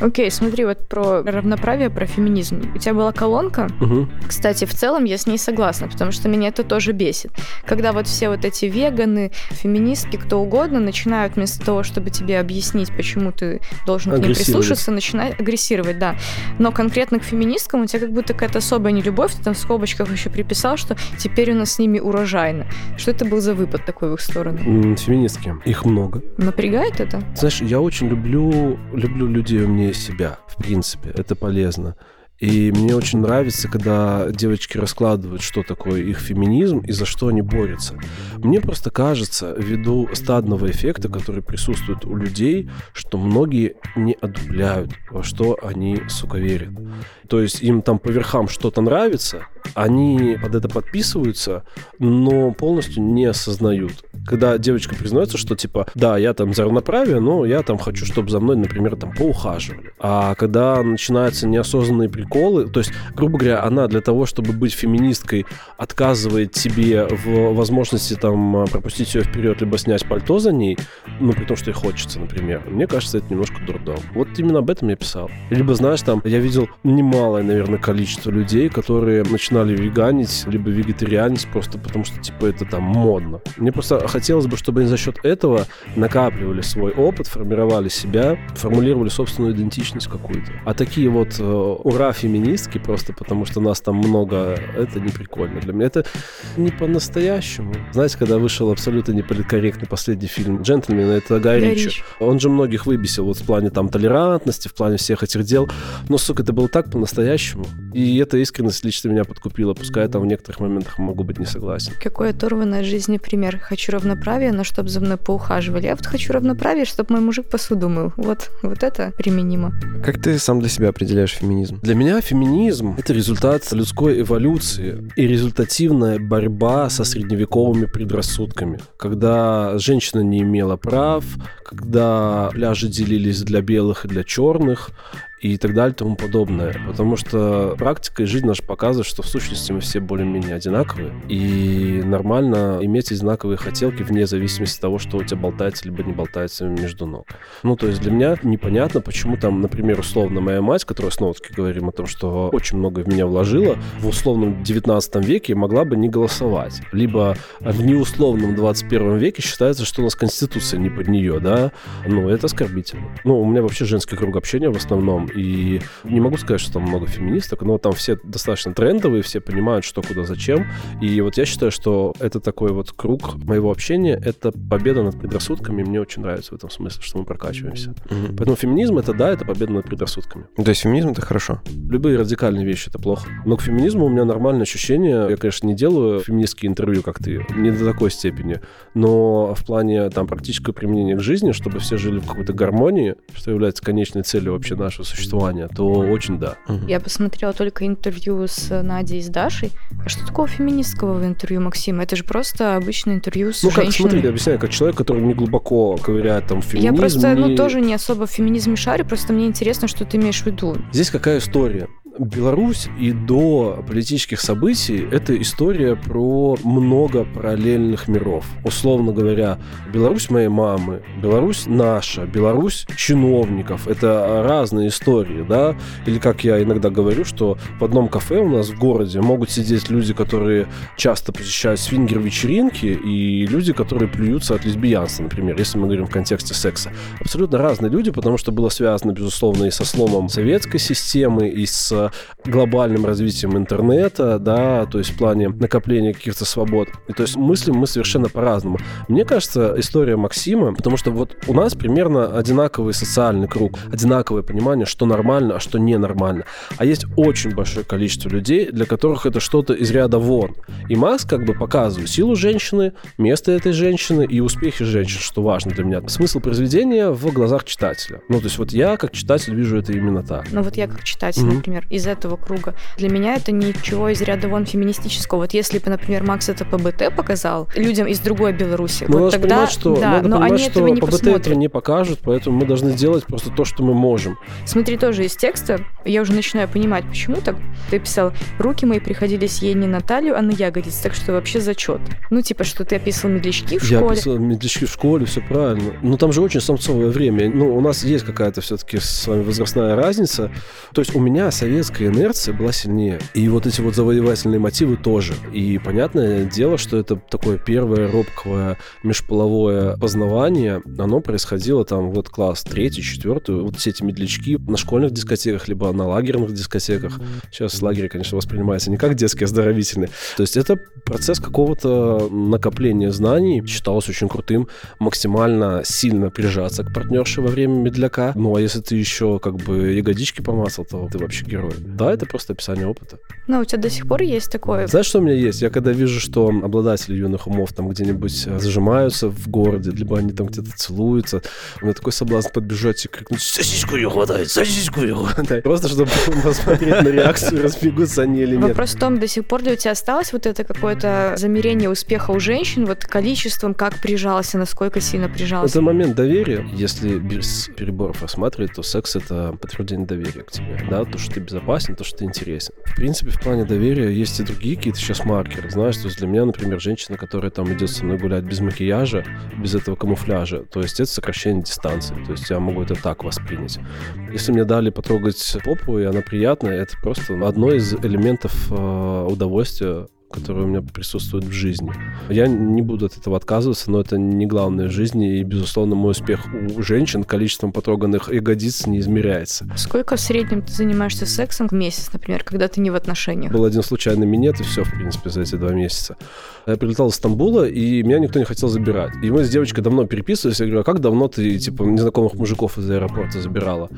Окей, смотри, вот про равноправие, про феминизм. У тебя была колонка. Мгм. Кстати, в целом я с ней согласна, потому что меня это тоже бесит. Когда вот все вот эти веганы, феминистки, кто угодно, начинают вместо того, чтобы тебе объяснить, почему ты должен к ним прислушаться, начинают агрессировать, да. Но конкретно к феминисткам у тебя как будто какая-то особая нелюбовь, ты там в скобочках еще приписал, что теперь у нас с ними урожайно. Что это был за выпад такой в их сторону? Феминистки. Их много. Напрягает это? Знаешь, я очень люблю, люблю людей умнее себя, в принципе. Это полезно. И мне очень нравится, когда девочки раскладывают, что такое их феминизм и за что они борются. Мне просто кажется, ввиду стадного эффекта, который присутствует у людей, что многие не одупляют, во что они, сука, верят. То есть им там по верхам что-то нравится, они под это подписываются, но полностью не осознают. Когда девочка признается, что типа, да, я там за равноправие, но я там хочу, чтобы за мной, например, там поухаживали. А когда начинаются неосознанные приколы, то есть, грубо говоря, она для того, чтобы быть феминисткой, отказывает себе в возможности там пропустить ее вперед, либо снять пальто за ней, ну, при том, что ей хочется, например. Мне кажется, это немножко дурдом. Вот именно об этом я писал. Либо, знаешь, там, я видел немалое, наверное, количество людей, которые начинали веганить, либо вегетарианить просто потому, что, типа, это там модно. Мне просто хотелось бы, чтобы они за счет этого накапливали свой опыт, формировали себя, формулировали собственную идентичность какую-то. А такие вот э, ура феминистки просто потому, что нас там много, это не прикольно для меня. Это не по-настоящему. Знаете, когда вышел абсолютно неполиткорректный последний фильм «Джентльмены», это Гай. Ричи. Он же многих выбесил вот в плане там толерантности, в плане всех этих дел. Но, сука, это было так по-настоящему. И эта искренность лично меня подкупила. Пускай я там в некоторых моментах могу быть не согласен. Какой оторванный от жизни пример. Хочу равноправия, но чтобы за мной поухаживали. Я вот хочу равноправия, чтобы мой мужик посуду мыл. Вот, вот это применимо. Как ты сам для себя определяешь феминизм? Для меня феминизм — это результат людской эволюции и результативная борьба со средневековыми предрассудками. Когда женщина не имела прав, когда пляжи делились для белых и для черных, и так далее и тому подобное. Потому что практика и жизнь наша показывает, что в сущности мы все более-менее одинаковые. И нормально иметь одинаковые хотелки вне зависимости от того, что у тебя болтается либо не болтается между ног. Ну, то есть для меня непонятно, почему там, например, условно моя мать, которая снова-таки говорим о том, что очень много в меня вложила, в условном 19 веке могла бы не голосовать. Либо в неусловном 21 веке считается, что у нас Конституция не под нее, да? Ну, это оскорбительно. Ну, у меня вообще женский круг общения в основном, и не могу сказать, что там много феминисток, но там все достаточно трендовые, все понимают, что, куда, зачем. И вот я считаю, что это такой вот круг моего общения, это победа над предрассудками, и мне очень нравится в этом смысле, что мы прокачиваемся. Угу. Поэтому феминизм — это, да, это победа над предрассудками. То есть феминизм — это хорошо? Любые радикальные вещи — это плохо. Но к феминизму у меня нормальное ощущение. Я, конечно, не делаю феминистские интервью, как ты, не до такой степени, но в плане там практического применения к жизни, чтобы все жили в какой-то гармонии, что является конечной целью вообще нашего существования, то очень да. Я посмотрела только интервью с Надей и с Дашей. А что такого феминистского в интервью Максима? Это же просто обычное интервью с ну, женщиной. Ну как, смотри, я объясняю, как человек, который не глубоко ковыряет там феминизм. Я просто, не... ну, тоже не особо в феминизме шарю, просто мне интересно, что ты имеешь в виду. Здесь какая история? Беларусь и до политических событий это история про много параллельных миров. Условно говоря, Беларусь моей мамы, Беларусь наша, Беларусь чиновников. Это разные истории, да? Или как я иногда говорю, что в одном кафе у нас в городе могут сидеть люди, которые часто посещают свингер-вечеринки, и люди, которые плюются от лесбиянства, например, если мы говорим в контексте секса. Абсолютно разные люди, потому что было связано, безусловно, и со сломом советской системы, и с глобальным развитием интернета, да, то есть в плане накопления каких-то свобод. И то есть мыслим мы совершенно по-разному. Мне кажется, история Максима, потому что вот у нас примерно одинаковый социальный круг, одинаковое понимание, что нормально, а что ненормально. А есть очень большое количество людей, для которых это что-то из ряда вон. И Макс как бы показывает силу женщины, место этой женщины и успехи женщин, что важно для меня. Смысл произведения в глазах читателя. Ну, то есть вот я как читатель вижу это именно так. Ну вот я как читатель, mm-hmm. например, из этого круга. Для меня это ничего из ряда вон феминистического. Вот если бы, например, Макс это по БТ показал людям из другой Беларуси, ну, вот тогда, понимать, что, да, но понимать, они что этого не по БТ посмотрят. этого не покажут, поэтому мы должны делать просто то, что мы можем. Смотри, тоже из текста я уже начинаю понимать, почему так. Ты писал, руки мои приходились ей не на талию, а на ягодицы, так что вообще зачет. Ну, типа, что ты описывал медлячки в я школе. Я описал медлячки в школе, все правильно. Ну, там же очень самцовое время. Ну, у нас есть какая-то все-таки с вами возрастная разница. То есть у меня советская инерция была сильнее. И вот эти вот завоевательные мотивы тоже. И понятное дело, что это такое первое робковое межполовое познавание, оно происходило там вот класс третий, четвертый, вот все эти медлячки на школьных дискотеках, либо на лагерных дискотеках. Сейчас лагерь, конечно, воспринимается не как детский оздоровительный. То есть это процесс какого-то накопления знаний. Считалось очень крутым максимально сильно прижаться к партнерше во время медляка. Ну, а если ты еще как бы ягодички помацал, то ты вообще герой. Да, это просто описание опыта. Ну, у тебя до сих пор есть такое? Знаешь, что у меня есть? Я когда вижу, что обладатели юных умов там где-нибудь э, зажимаются в городе, либо они там где-то целуются, у меня такой соблазн подбежать и крикнуть «Сосиску ее хватает! Сосиску ее хватает!» Просто чтобы посмотреть на реакцию, разбегутся они или нет. Вопрос в том, до сих пор ли у тебя осталось вот это какое-то замерение успеха у женщин, вот количеством, как прижался, насколько сильно прижался? Это момент доверия. Если без переборов рассматривать, то секс — это подтверждение доверия к тебе. Да, то, что ты безопасен, то, что ты интересен. В принципе, в плане доверия есть и другие какие-то сейчас маркеры. Знаешь, то есть для меня, например, женщина, которая там идет со мной гулять без макияжа, без этого камуфляжа, то есть это сокращение дистанции. То есть я могу это так воспринять. Если мне дали потрогать попу, и она приятная, это просто одно из элементов э, удовольствия которые у меня присутствуют в жизни. Я не буду от этого отказываться, но это не главное в жизни, и, безусловно, мой успех у женщин количеством потроганных ягодиц не измеряется. Сколько в среднем ты занимаешься сексом в месяц, например, когда ты не в отношениях? Был один случайный минет, и все, в принципе, за эти два месяца. Я прилетал из Стамбула, и меня никто не хотел забирать. И мы с девочкой давно переписывались, я говорю, а как давно ты, типа, незнакомых мужиков из аэропорта забирала?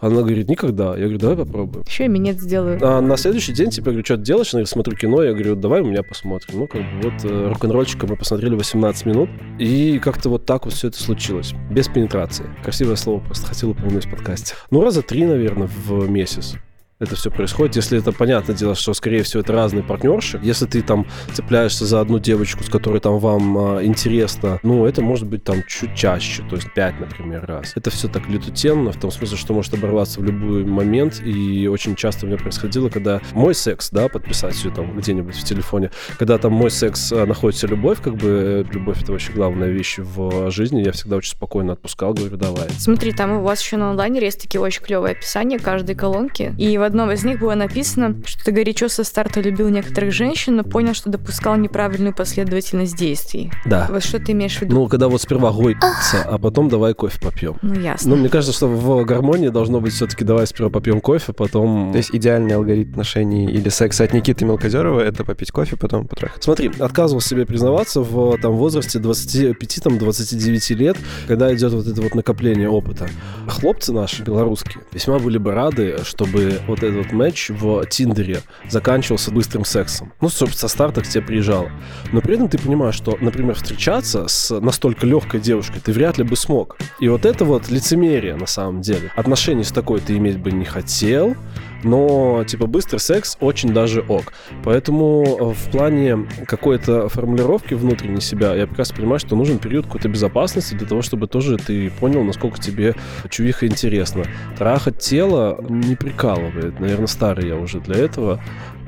Она говорит, никогда. Я говорю, давай попробуем. Еще и минет сделаю. А на следующий день, типа, я говорю, что ты делаешь? Она говорит, смотрю кино. Я говорю, давай у меня посмотрим. Ну, как бы вот э, рок-н-ролльчика мы посмотрели 18 минут. И как-то вот так вот все это случилось. Без пенетрации. Красивое слово, просто хотел упомянуть в подкасте. Ну, раза три, наверное, в месяц. Это все происходит. Если это понятное дело, что, скорее всего, это разные партнерши. Если ты там цепляешься за одну девочку, с которой там вам а, интересно, ну, это может быть там чуть чаще, то есть 5, например, раз. Это все так летутенно, в том смысле, что может оборваться в любой момент, и очень часто у меня происходило, когда мой секс, да, подписать все там где-нибудь в телефоне, когда там мой секс а, находится любовь, как бы любовь это вообще главная вещь в жизни, я всегда очень спокойно отпускал, говорю, давай. Смотри, там у вас еще на онлайнере есть такие очень клевые описания каждой колонки, и одном из них было написано, что ты горячо со старта любил некоторых женщин, но понял, что допускал неправильную последовательность действий. Да. Вот что ты имеешь в виду? Ну, когда вот сперва гойся, а потом давай кофе попьем. Ну, ясно. Ну, мне кажется, что в гармонии должно быть все-таки давай сперва попьем кофе, потом... То есть идеальный алгоритм отношений или секса от Никиты Мелкозерова — это попить кофе, потом потрахаться. Смотри, отказывал себе признаваться в там, возрасте 25-29 лет, когда идет вот это вот накопление опыта. Хлопцы наши, белорусские, весьма были бы рады, чтобы вот этот матч в Тиндере заканчивался быстрым сексом. Ну, собственно, со старта к тебе приезжал. Но при этом ты понимаешь, что, например, встречаться с настолько легкой девушкой ты вряд ли бы смог. И вот это вот лицемерие на самом деле. Отношений с такой ты иметь бы не хотел, но, типа, быстрый секс очень даже ок. Поэтому в плане какой-то формулировки внутренней себя я прекрасно понимаю, что нужен период какой-то безопасности для того, чтобы тоже ты понял, насколько тебе чувиха интересно. Трахать тело не прикалывает. Наверное, старый я уже для этого.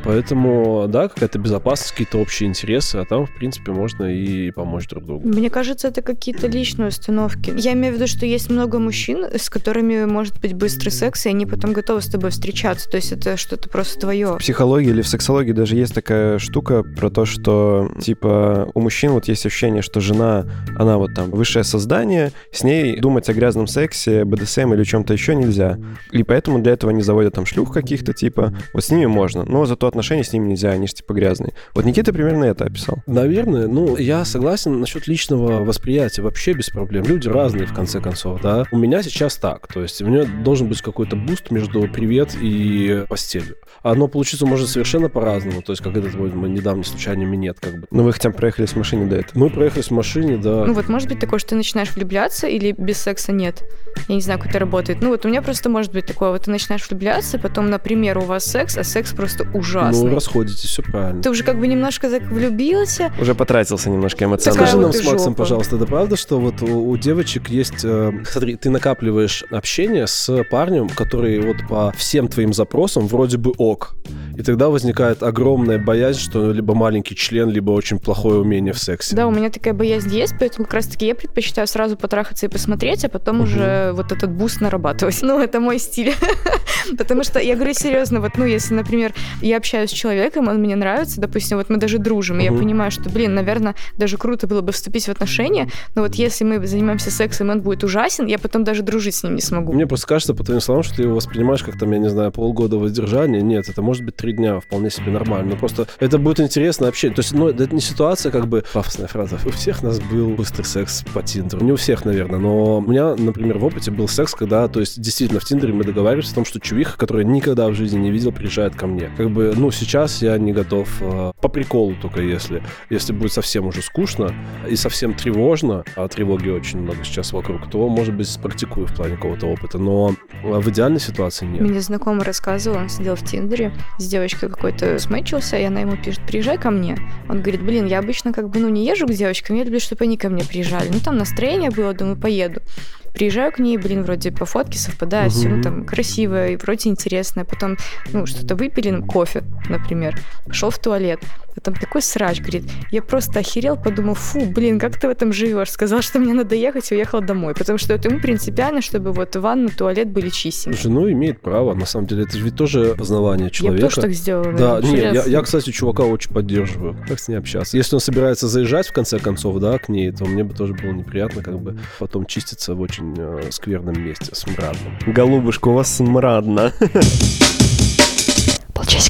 Поэтому, да, какая-то безопасность, какие-то общие интересы, а там, в принципе, можно и помочь друг другу. Мне кажется, это какие-то личные установки. Я имею в виду, что есть много мужчин, с которыми может быть быстрый секс, и они потом готовы с тобой встречаться. То есть это что-то просто твое. В психологии или в сексологии даже есть такая штука про то, что, типа, у мужчин вот есть ощущение, что жена, она вот там высшее создание, с ней думать о грязном сексе, БДСМ или чем-то еще нельзя. И поэтому для этого они заводят там шлюх каких-то, типа, вот с ними можно. Но зато отношения с ними нельзя, они же типа грязные. Вот Никита примерно это описал. Наверное, ну, я согласен насчет личного восприятия вообще без проблем. Люди разные, в конце концов, да. У меня сейчас так, то есть у меня должен быть какой-то boost между привет и постелью. Оно получится может совершенно по-разному, то есть как этот мой недавний случайный минет, как бы. Ну, вы хотя бы проехали в машине до этого. Мы проехались в машине, да. Ну вот может быть такое, что ты начинаешь влюбляться или без секса нет. Я не знаю, как это работает. Ну вот у меня просто может быть такое, вот ты начинаешь влюбляться, потом, например, у вас секс, а секс просто ужасный. Ну, расходитесь, все правильно. Ты уже как бы немножко так влюбился. Уже потратился немножко эмоционально. Скажи вот нам ты с Максом, жопа. пожалуйста, это правда, что вот у, у девочек есть... э, смотри, ты накапливаешь общение с парнем, который вот по всем твоим запросам вроде бы ок. И тогда возникает огромная боязнь, что либо маленький член, либо очень плохое умение в сексе. Да, у меня такая боязнь есть, поэтому как раз-таки я предпочитаю сразу потрахаться и посмотреть, а потом уже вот этот boost нарабатывать. Ну, это мой стиль. Потому что, я говорю серьезно, вот, ну, если, например, я общаюсь с человеком, он мне нравится, допустим, вот мы даже дружим, и я понимаю, что, блин, наверное, даже круто было бы вступить в отношения, но вот если мы занимаемся сексом, и он будет ужасен, я потом даже дружить с ним не смогу. Мне просто кажется, по твоим словам, что ты его воспринимаешь как там, я не знаю, полгода воздержания. Нет, это может быть три дня, вполне себе нормально. Но просто это будет интересно общение. То есть, ну, это не ситуация как бы пафосная фраза. У всех нас был быстрый секс по Тиндеру. Не у всех, наверное, но у меня, например, в опыте был секс, когда, то есть, действительно, в Тиндере мы договаривались о том, что чувиха, которая никогда в жизни не видел, приезжает ко мне. Как бы, ну, сейчас я не готов э, по приколу только если. Если будет совсем уже скучно и совсем тревожно, а тревоги очень много сейчас вокруг, то, может быть, спрактикую в плане какого-то опыта. Но э, в идеальной ситуации нет. Мне знакомый рассказывал, он сидел в Тиндере, с девочкой какой-то смычился, и она ему пишет, приезжай ко мне. Он говорит, блин, я обычно как бы, ну, не езжу к девочкам, я люблю, чтобы они ко мне приезжали. Ну, там настроение было, думаю, поеду. Приезжаю к ней, блин, вроде по фотке совпадает, все, ну, там, красивое и вроде интересное. Потом, ну, что-то выпили, ну, кофе, например. Пошел в туалет. Там такой срач, говорит. Я просто охерел, подумал, фу, блин, как ты в этом живешь? Сказал, что мне надо ехать, уехал домой. Потому что это ему принципиально, чтобы вот ванна, туалет были чистенькие. Слушай, ну, имеет право, на самом деле. Это же ведь тоже познавание Я человека. бы тоже так сделала. Да, блин, не, я, я, кстати, чувака очень поддерживаю. Как с ней общаться? Если он собирается заезжать, в конце концов, да, к ней, то мне бы тоже было неприятно, как бы потом чиститься в очень э, скверном месте, смрадном. Голубушка, у вас смрадно. Кардио.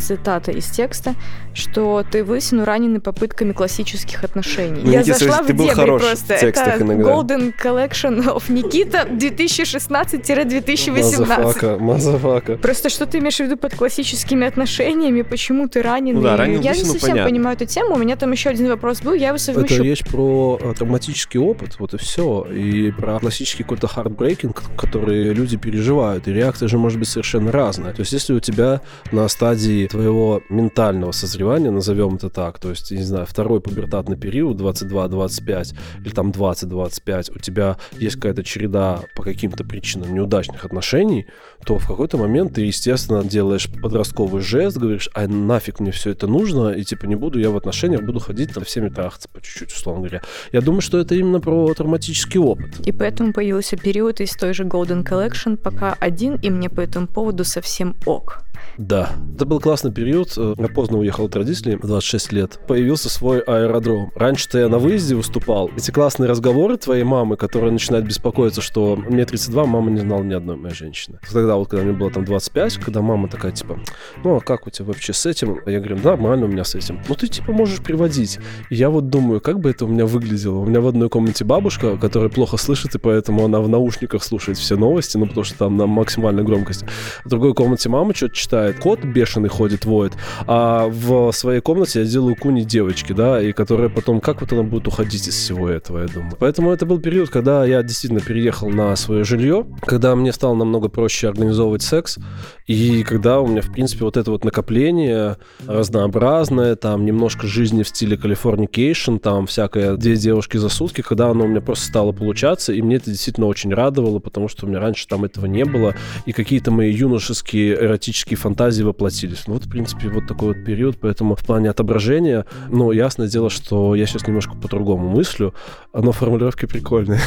Цитата из текста, что ты высину раненый попытками классических отношений. Ну, Я Никита, зашла ты в был дебри хорош просто. в Это иногда. Golden Collection of Nikita 2016-2018. Мазафака, мазафака. Просто что ты имеешь в виду под классическими отношениями, почему ты раненый? Ну да, раненый Я не высину, совсем понятно. понимаю эту тему. У меня там еще один вопрос был, я его Это совмещу. речь про э, травматический опыт, вот и все. И про классический какой-то хардбрейкинг, который люди переживают. И реакция же может быть совершенно разная. То есть, если у тебя на стадии твоего ментального созревания, назовем это так, то есть, не знаю, второй пубертатный период, 22-25, или там 20-25, у тебя есть какая-то череда по каким-то причинам неудачных отношений, то в какой-то момент ты, естественно, делаешь подростковый жест, говоришь, а нафиг мне все это нужно, и типа не буду я в отношениях, буду ходить там всеми трахаться по чуть-чуть, условно говоря. Я думаю, что это именно про травматический опыт. И поэтому появился период из той же Golden Collection, пока один, и мне по этому поводу совсем ок. Да. Это был классный период. Э, Я поздно уехал от родителей, в 26 лет. Появился свой аэродром. Раньше-то я на выезде выступал. Эти классные разговоры твоей мамы, которая начинает беспокоиться, что мне 32, мама не знала ни одной моей женщины. Тогда вот, когда мне было там 25, когда мама такая, типа, ну, а как у тебя вообще с этим? Я говорю, нормально у меня с этим. Ну, ты, типа, можешь приводить. И я вот думаю, как бы это у меня выглядело? У меня в одной комнате бабушка, которая плохо слышит, и поэтому она в наушниках слушает все новости, ну, потому что там на максимальной громкости. В другой комнате мама что-то читает, кот бешеный ходит, воет, а в своей комнате я делаю куни девочки, да, и которая потом, как вот она будет уходить из всего этого, я думаю. Поэтому это был период, когда я действительно переехал на свое жилье, когда мне стало намного проще организовывать секс, и когда у меня, в принципе, вот это вот накопление разнообразное, там немножко жизни в стиле Californication, там всякое две девушки за сутки, когда оно у меня просто стало получаться, и мне это действительно очень радовало, потому что у меня раньше там этого не было, и какие-то мои юношеские эротические фантазии воплотились. Ну вот, в принципе, вот такой вот период, поэтому в плане отображения, ну, ясное дело, что я сейчас немножко по-другому мыслю, но формулировки прикольные.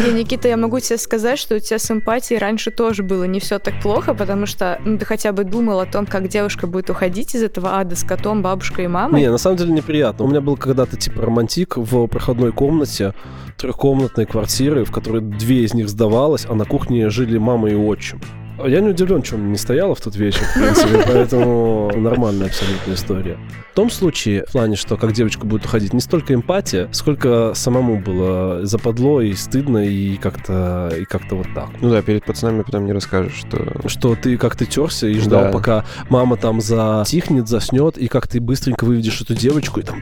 Не, Никита, я могу тебе сказать, что у тебя с эмпатией раньше тоже было не все так плохо, потому что ну, ты хотя бы думал о том, как девушка будет уходить из этого ада с котом, бабушкой и мамой. Не, на самом деле неприятно. У меня был когда-то типа романтик в проходной комнате трехкомнатной квартиры, в которой две из них сдавалось, а на кухне жили мама и отчим. Я не удивлен, что он не стояла в тот вечер, в принципе, поэтому нормальная абсолютно история. В том случае, в плане, что как девочка будет уходить, не столько эмпатия, сколько самому было западло и стыдно, и как-то и как-то вот так. Ну да, перед пацанами потом не расскажешь, что... Что ты как ты терся и ждал, Да. пока мама там затихнет, заснет, и как ты быстренько выведешь эту девочку, и там...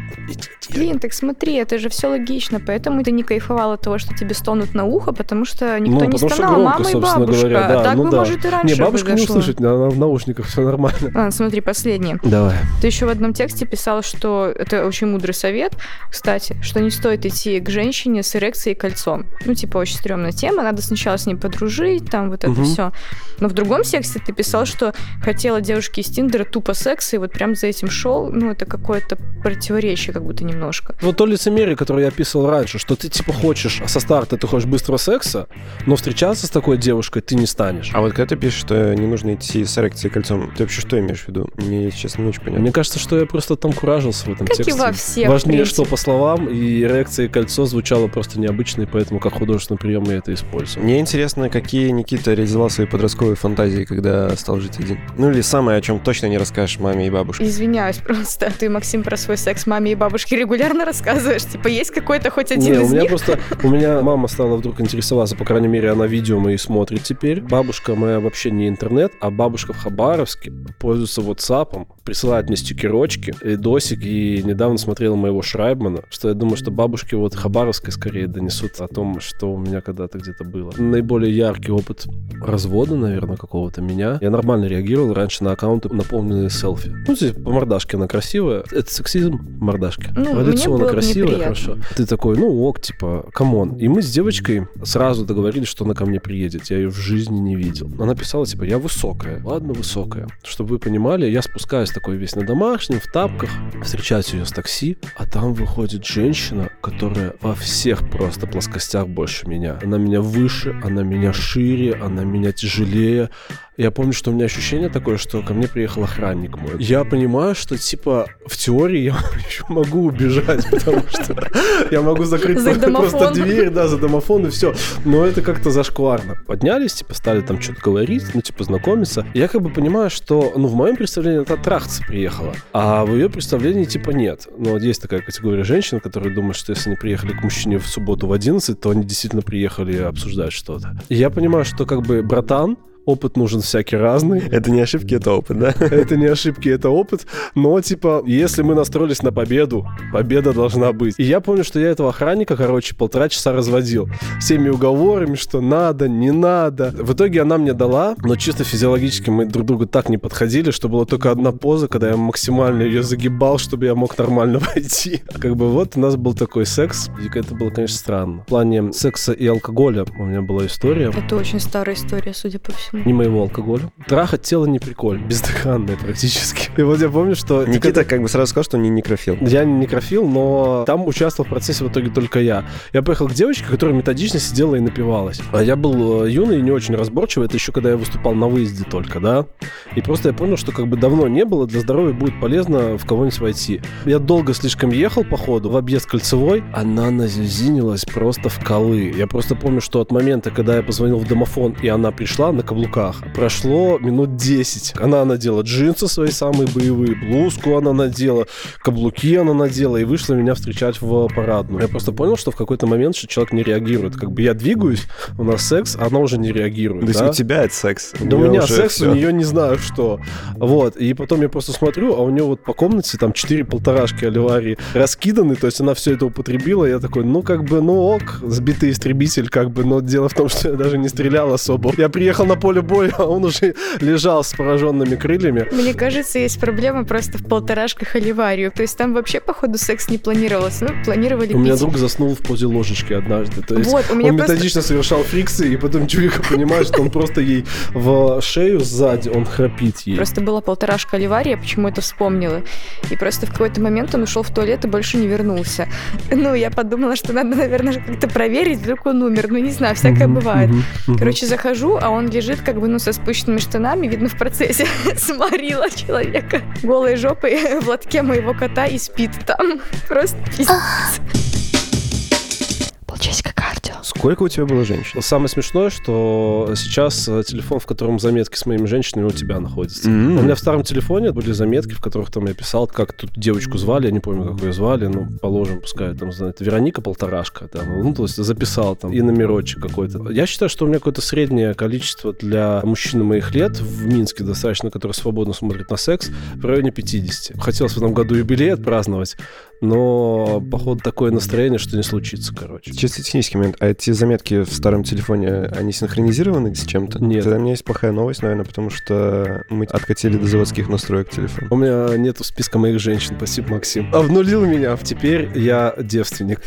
Блин, так смотри, это же все логично, поэтому ты не кайфовал от того, что тебе стонут на ухо, потому что никто Ну, не потому что стонал, громко, мама и бабушка. говоря, да, так ну бы, да. может, и раньше Не, бабушка не услышит, она в наушниках, все нормально. Ладно, смотри, последнее. Давай. Ты еще в одном тексте писал, что это очень мудрый совет, кстати, что не стоит идти к женщине с эрекцией и кольцом. Ну, типа, очень стрёмная тема, надо сначала с ней подружить, там вот это Мгм. все. Но в другом тексте ты писал, что хотела девушке из Тиндера тупо секса, и вот прям за этим шел. Ну, это какое-то противоречие как будто немножко. Вот то лицемерие, которое я описывал раньше, что ты типа хочешь, со старта ты хочешь быстрого секса, но встречаться с такой девушкой ты не станешь. А вот когда ты пишешь, что не нужно идти с эрекцией и кольцом, ты вообще что имеешь в виду? Мне, честно, не очень понятно. Мне кажется, что я просто там куражился в этом Как и тексте. во всех, Важнее, что по словам, и эрекция и кольцо звучало просто необычно, и поэтому как художественный прием я это использую. Мне интересно, какие Никита реализовал свои подростковые фантазии, когда стал жить один. Ну или самое, о чем точно не расскажешь маме и бабушке. Извиняюсь просто. Ты, Максим, про свой секс маме и бабушке регулярно рассказываешь? Типа, есть какой-то хоть один Не, у из меня них? просто, у меня мама стала вдруг интересоваться, по крайней мере, она видео мои смотрит теперь. Бабушка моя вообще не интернет, а бабушка в Хабаровске пользуется WhatsApp, присылает мне стикерочки, видосик, и недавно смотрела моего Шрайбмана, что я думаю, что бабушки вот Хабаровской скорее донесут о том, что у меня когда-то где-то было. Наиболее яркий опыт развода, наверное, какого-то меня. Я нормально реагировал раньше на аккаунты, наполненные селфи. Ну, здесь по мордашке она красивая. Это сексизм мордашки. Ну, бы красивая, неприятно. хорошо. Ты такой, ну ok, типа, come on. И мы с девочкой сразу договорились, что она ко мне приедет. Я ее в жизни не видел. Она писала, типа, я высокая. Ладно, высокая. Чтобы вы понимали, я спускаюсь такой весь на домашнем, в тапках, встречаюсь ее с такси, а там выходит женщина, которая во всех просто плоскостях больше меня. Она меня выше, она меня шире, она меня тяжелее. Я помню, что у меня ощущение такое, что ко мне приехал охранник мой. Я понимаю, что, типа, в теории я еще могу убежать, потому что я могу закрыть За просто дверь, да, за домофон и все. Но это как-то зашкварно. Поднялись, типа, стали там что-то говорить, ну, типа, знакомиться. Я как бы понимаю, что, ну, в моем представлении это трахаться приехала, а в ее представлении, типа, нет. Но вот есть такая категория женщин, которые думают, что если они приехали к мужчине в субботу в 11, то они действительно приехали обсуждать что-то. И я понимаю, что, как бы, братан, опыт нужен всякий разный. Это не ошибки, это опыт, да? Это не ошибки, это опыт. Но, типа, если мы настроились на победу, победа должна быть. И я помню, что я этого охранника, короче, полтора часа разводил. Всеми уговорами, что надо, не надо. В итоге она мне дала, но чисто физиологически мы друг другу так не подходили, что была только одна поза, когда я максимально ее загибал, чтобы я мог нормально войти. Как бы вот у нас был такой секс. И это было, конечно, странно. В плане секса и алкоголя у меня была история. Это очень старая история, судя по всему. Не моего алкоголя. Трахать тело не прикольно, бездыханное практически. И вот я помню, что... Никита как бы сразу сказал, что он не некрофил. Я не некрофил, но там участвовал в процессе в итоге только я. Я поехал к девочке, которая методично сидела и напивалась. А я был э, юный и не очень разборчивый. Это еще когда я выступал на выезде только, да. И просто я понял, что как бы давно не было, для здоровья будет полезно в кого-нибудь войти. Я долго слишком ехал по ходу, в объезд кольцевой. Она назизинилась просто в колы. Я просто помню, что от момента, когда я позвонил в домофон, и она пришла на каблуках, прошло минут 10. Она надела джинсы свои самые боевые, блузку она надела, каблуки она надела и вышла меня встречать в парадную. Я просто понял, что в какой-то момент что человек не реагирует. Как бы я двигаюсь, у нас секс, а она уже не реагирует. То есть да? у тебя это секс. Да у меня секс, всё. у нее не знаю что. Вот. И потом я просто смотрю, а у нее вот по комнате там 4 полторашки оливарии раскиданы, то есть она все это употребила. Я такой, ну как бы, ну ок, сбитый истребитель, как бы, но дело в том, что я даже не стрелял особо. Я приехал на поле боя, а он уже лежал с пораженными крыльями. Мне кажется, есть проблема просто в полторашках оливарию. То есть там вообще, походу, секс не планировался. Ну, планировали У меня пить. друг заснул в позе ложечки однажды. То есть Вот, у меня он просто- методично совершал фрикции, и потом Чурика понимает, что он просто ей в шею сзади, он храпит ей. Просто была полторашка оливария, почему это вспомнила. И просто в какой-то момент он ушел в туалет и больше не вернулся. Ну, я подумала, что надо, наверное, как-то проверить, вдруг он умер. Ну, не знаю, всякое бывает. Короче, захожу, а он лежит как бы, ну, со спущенными штанами, видно, в процессе сморила человека голой жопой в лотке моего кота и спит там. Просто пиздец. Сколько у тебя было женщин? Самое смешное, что сейчас э, телефон, в котором заметки с моими женщинами, у тебя находится. М. У меня в старом телефоне были заметки, в которых там я писал, как тут девочку звали, я не помню, как ее звали, ну, положим, пускай там, знает, Вероника Полторашка, там, ну, то есть записал там и номерочек какой-то. Я считаю, что у меня какое-то среднее количество для мужчин моих лет в Минске достаточно, который свободно смотрит на секс, в районе 50. Хотелось в этом году юбилей отпраздновать, но, походу, такое настроение, что не случится, короче. Чисто технический момент. А эти заметки в старом телефоне, они синхронизированы с чем-то? Нет. Тогда у меня есть плохая новость, наверное, потому что мы откатили до заводских настроек телефон. У меня нету списка моих женщин, спасибо, Максим. Обнулил меня, теперь я девственник.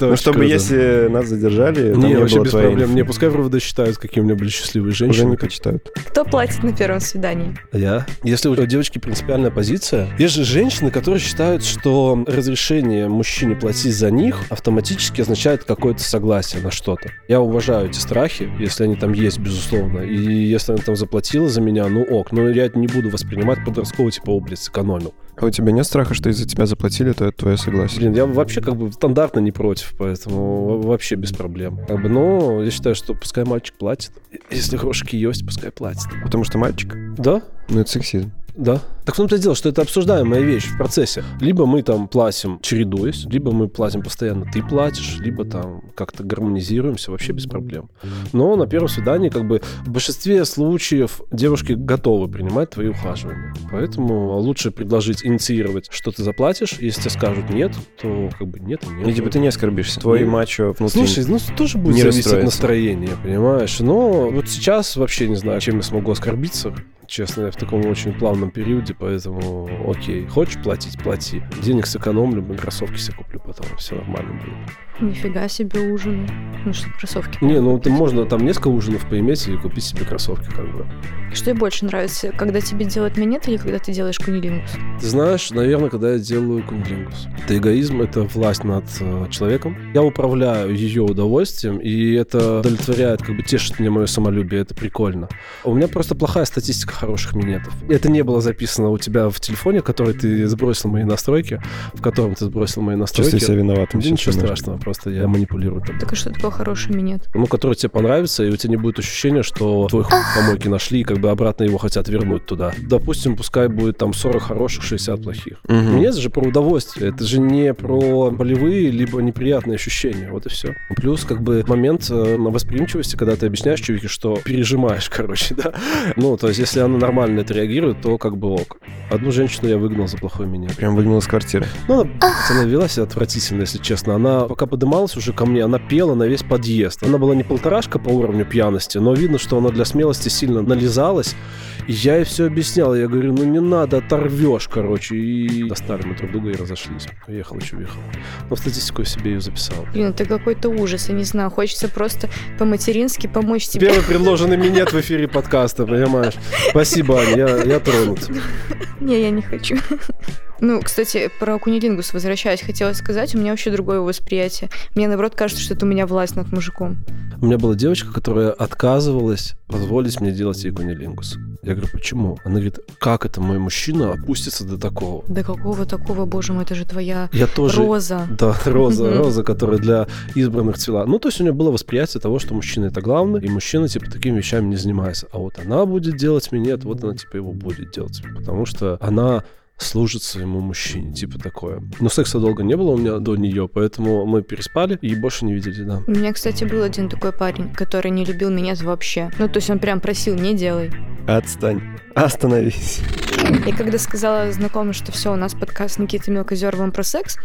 Ну, чтобы если нас задержали, Не, вообще без проблем. Не, пускай в РОВД считают, какие у меня были счастливые Уже женщины. не почитают. Кто платит на первом свидании? Я. Если у девочки принципиальная позиция, есть же женщины, которые считают, что разрешение мужчине платить за них автоматически означает какое-то согласие на что-то. Я уважаю эти страхи, если они там есть, безусловно. И если она там заплатила за меня, ну ок. Но я это не буду воспринимать подростковый типа, о, блядь, сэкономил. А у тебя нет страха, что из-за тебя заплатили, то это твое согласие? Блин, я вообще как бы стандартно не против, поэтому во- вообще без проблем. Как бы, но я считаю, что пускай мальчик платит. Если грошики есть, пускай платит. Потому что мальчик? Да? Ну, это сексизм. Да. Так в том-то и дело, что это обсуждаемая вещь в процессе. Либо мы там платим чередуясь, либо мы платим постоянно, ты платишь, либо там как-то гармонизируемся, вообще без проблем. Но на первом свидании как бы в большинстве случаев девушки готовы принимать твои ухаживания. Поэтому лучше предложить инициировать, что ты заплатишь. Если тебе скажут нет, то как бы нет и нет. Ну, типа ты не оскорбишься. Твой Не. мачо внутри. Слушай, ну тоже будет не зависеть от настроения, понимаешь? Но вот сейчас вообще не знаю, чем я смогу оскорбиться. Честно, я в таком очень плавном периоде, поэтому окей. Хочешь платить, плати. Денег сэкономлю, кроссовки себе куплю потом. все нормально будет. Нифига себе ужин. Ну что, кроссовки? Не, ну ты можно там несколько ужинов поиметь и купить себе кроссовки, как бы. Что тебе больше нравится, когда тебе делают минет или когда ты делаешь кунилингус? Ты знаешь, наверное, когда я делаю кунилингус. Это эгоизм, это власть над э, человеком. Я управляю ее удовольствием, и это удовлетворяет, как бы тешит мне мое самолюбие, это прикольно. У меня просто плохая статистика хороших минетов. Это не было записано у тебя в телефоне, который ты сбросил мои настройки, в котором ты сбросил мои настройки. Чувствую себя виноватым. Да ничего страшного, просто я манипулирую. Там. Так а что такое хороший минет? Ну, который тебе понравится, и у тебя не будет ощущения, что твой хуй помойки нашли, и как бы обратно его хотят вернуть туда. Допустим, пускай будет там 40 хороших, 60 плохих. Мгм. Минет же про удовольствие. Это же не про болевые либо неприятные ощущения. Вот и все. Плюс как бы момент э, восприимчивости, когда ты объясняешь человеку, что пережимаешь, короче, да. Ну, то есть, если она нормально это реагирует, то как бы ок. Одну женщину я выгнал за плохой минет. Прям выгнал из квартиры. Ну, она, она вела себя отвратительно, если честно. Она, пока подымалась уже ко мне, она пела на весь подъезд. Она была не полторашка по уровню пьяности, но видно, что она для смелости сильно нализалась. И я ей все объяснял. Я говорю, ну не надо, оторвешь, короче. И достали мы друг друга и разошлись. Уехал, еще уехал. Но в статистику я себе ее записал. Блин, это какой-то ужас, я не знаю. Хочется просто по-матерински помочь тебе. Первый предложенный минет в эфире подкаста, понимаешь? Спасибо, Аня, я, я тронут. Не, я не хочу. Ну, кстати, про кунилингус возвращаясь, хотела сказать, у меня вообще другое восприятие. Мне, наоборот, кажется, что это у меня власть над мужиком. У меня была девочка, которая отказывалась позволить мне делать ей кунилингус. Я говорю, почему? Она говорит, как это мой мужчина опустится до такого? Да какого такого, боже мой, это же твоя Я тоже... роза. Да, роза, роза, которая для избранных цвела. Ну, то есть у нее было восприятие того, что мужчина это главное, и мужчина, типа, такими вещами не занимается. А вот она будет делать минет, вот она, типа, его будет делать. Потому что она служит своему мужчине, типа такое. Но секса долго не было у меня до нее, поэтому мы переспали и больше не видели, да. У меня, кстати, был один такой парень, который не любил меня вообще. Ну, то есть он прям просил, не делай. Отстань. Остановись. И когда сказала знакомым, что все, у нас подкаст с Никитой Мелкозеровым про секс,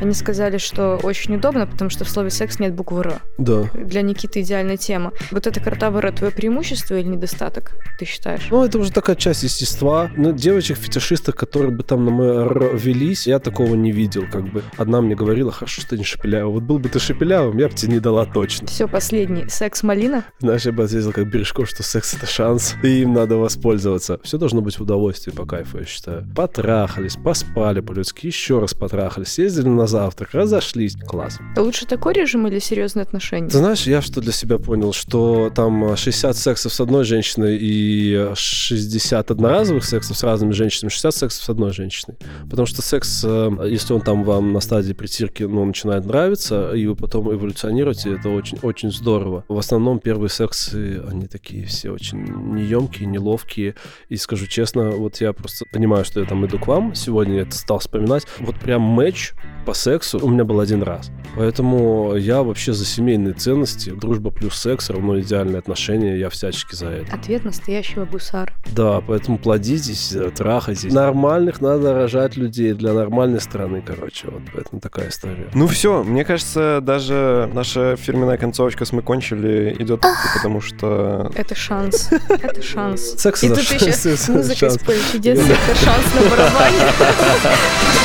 они сказали, что очень удобно, потому что в слове секс нет буквы Р. Да. Для Никиты идеальная тема. Вот эта карта Р твое преимущество или недостаток, ты считаешь? Ну, это уже такая часть естества. Ну, девочек-фетишисток, которые бы там на мой р велись, я такого не видел, как бы. Одна мне говорила, хорошо, что ты не шепелявый. Вот был бы ты шепелявым, я бы тебе не дала точно. Все, последний. Секс-малина? Знаешь, я бы ответил как Бережков, что секс — это шанс, и им надо воспользоваться. Все должно быть в удовольствии по кайфу, я считаю. Потрахались, поспали по-людски, еще раз потрахались, съездили на завтрак, разошлись. Класс. Лучше такой режим или серьезные отношения? Ты знаешь, я что для себя понял, что там 60 сексов с одной женщиной и 60 одноразовых сексов с разными женщинами, 60 сексов с одной женщиной. Потому что секс, э, если он там вам на стадии притирки, ну, начинает нравиться, и вы потом эволюционируете, это очень-очень здорово. В основном первые сексы, они такие все очень неемкие, неловкие. И скажу честно, вот я просто понимаю, что я там иду к вам. Сегодня я это стал вспоминать. Вот прям матч по сексу у меня был один раз. Поэтому я вообще за семейные ценности. Дружба плюс секс равно идеальные отношения. Я всячески за это. Ответ настоящего гусара. Да, поэтому плодитесь, э, трахайтесь. Нормальных надо рожать людей для нормальной страны, короче. Вот поэтому такая история. Ну все, мне кажется, даже наша фирменная концовочка с «Мы кончили» идет потому что... Это шанс. Это шанс. Секс И это тут шанс, еще секс это музыка поля чудес, это шанс на барабане.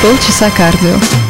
Полчаса кардио.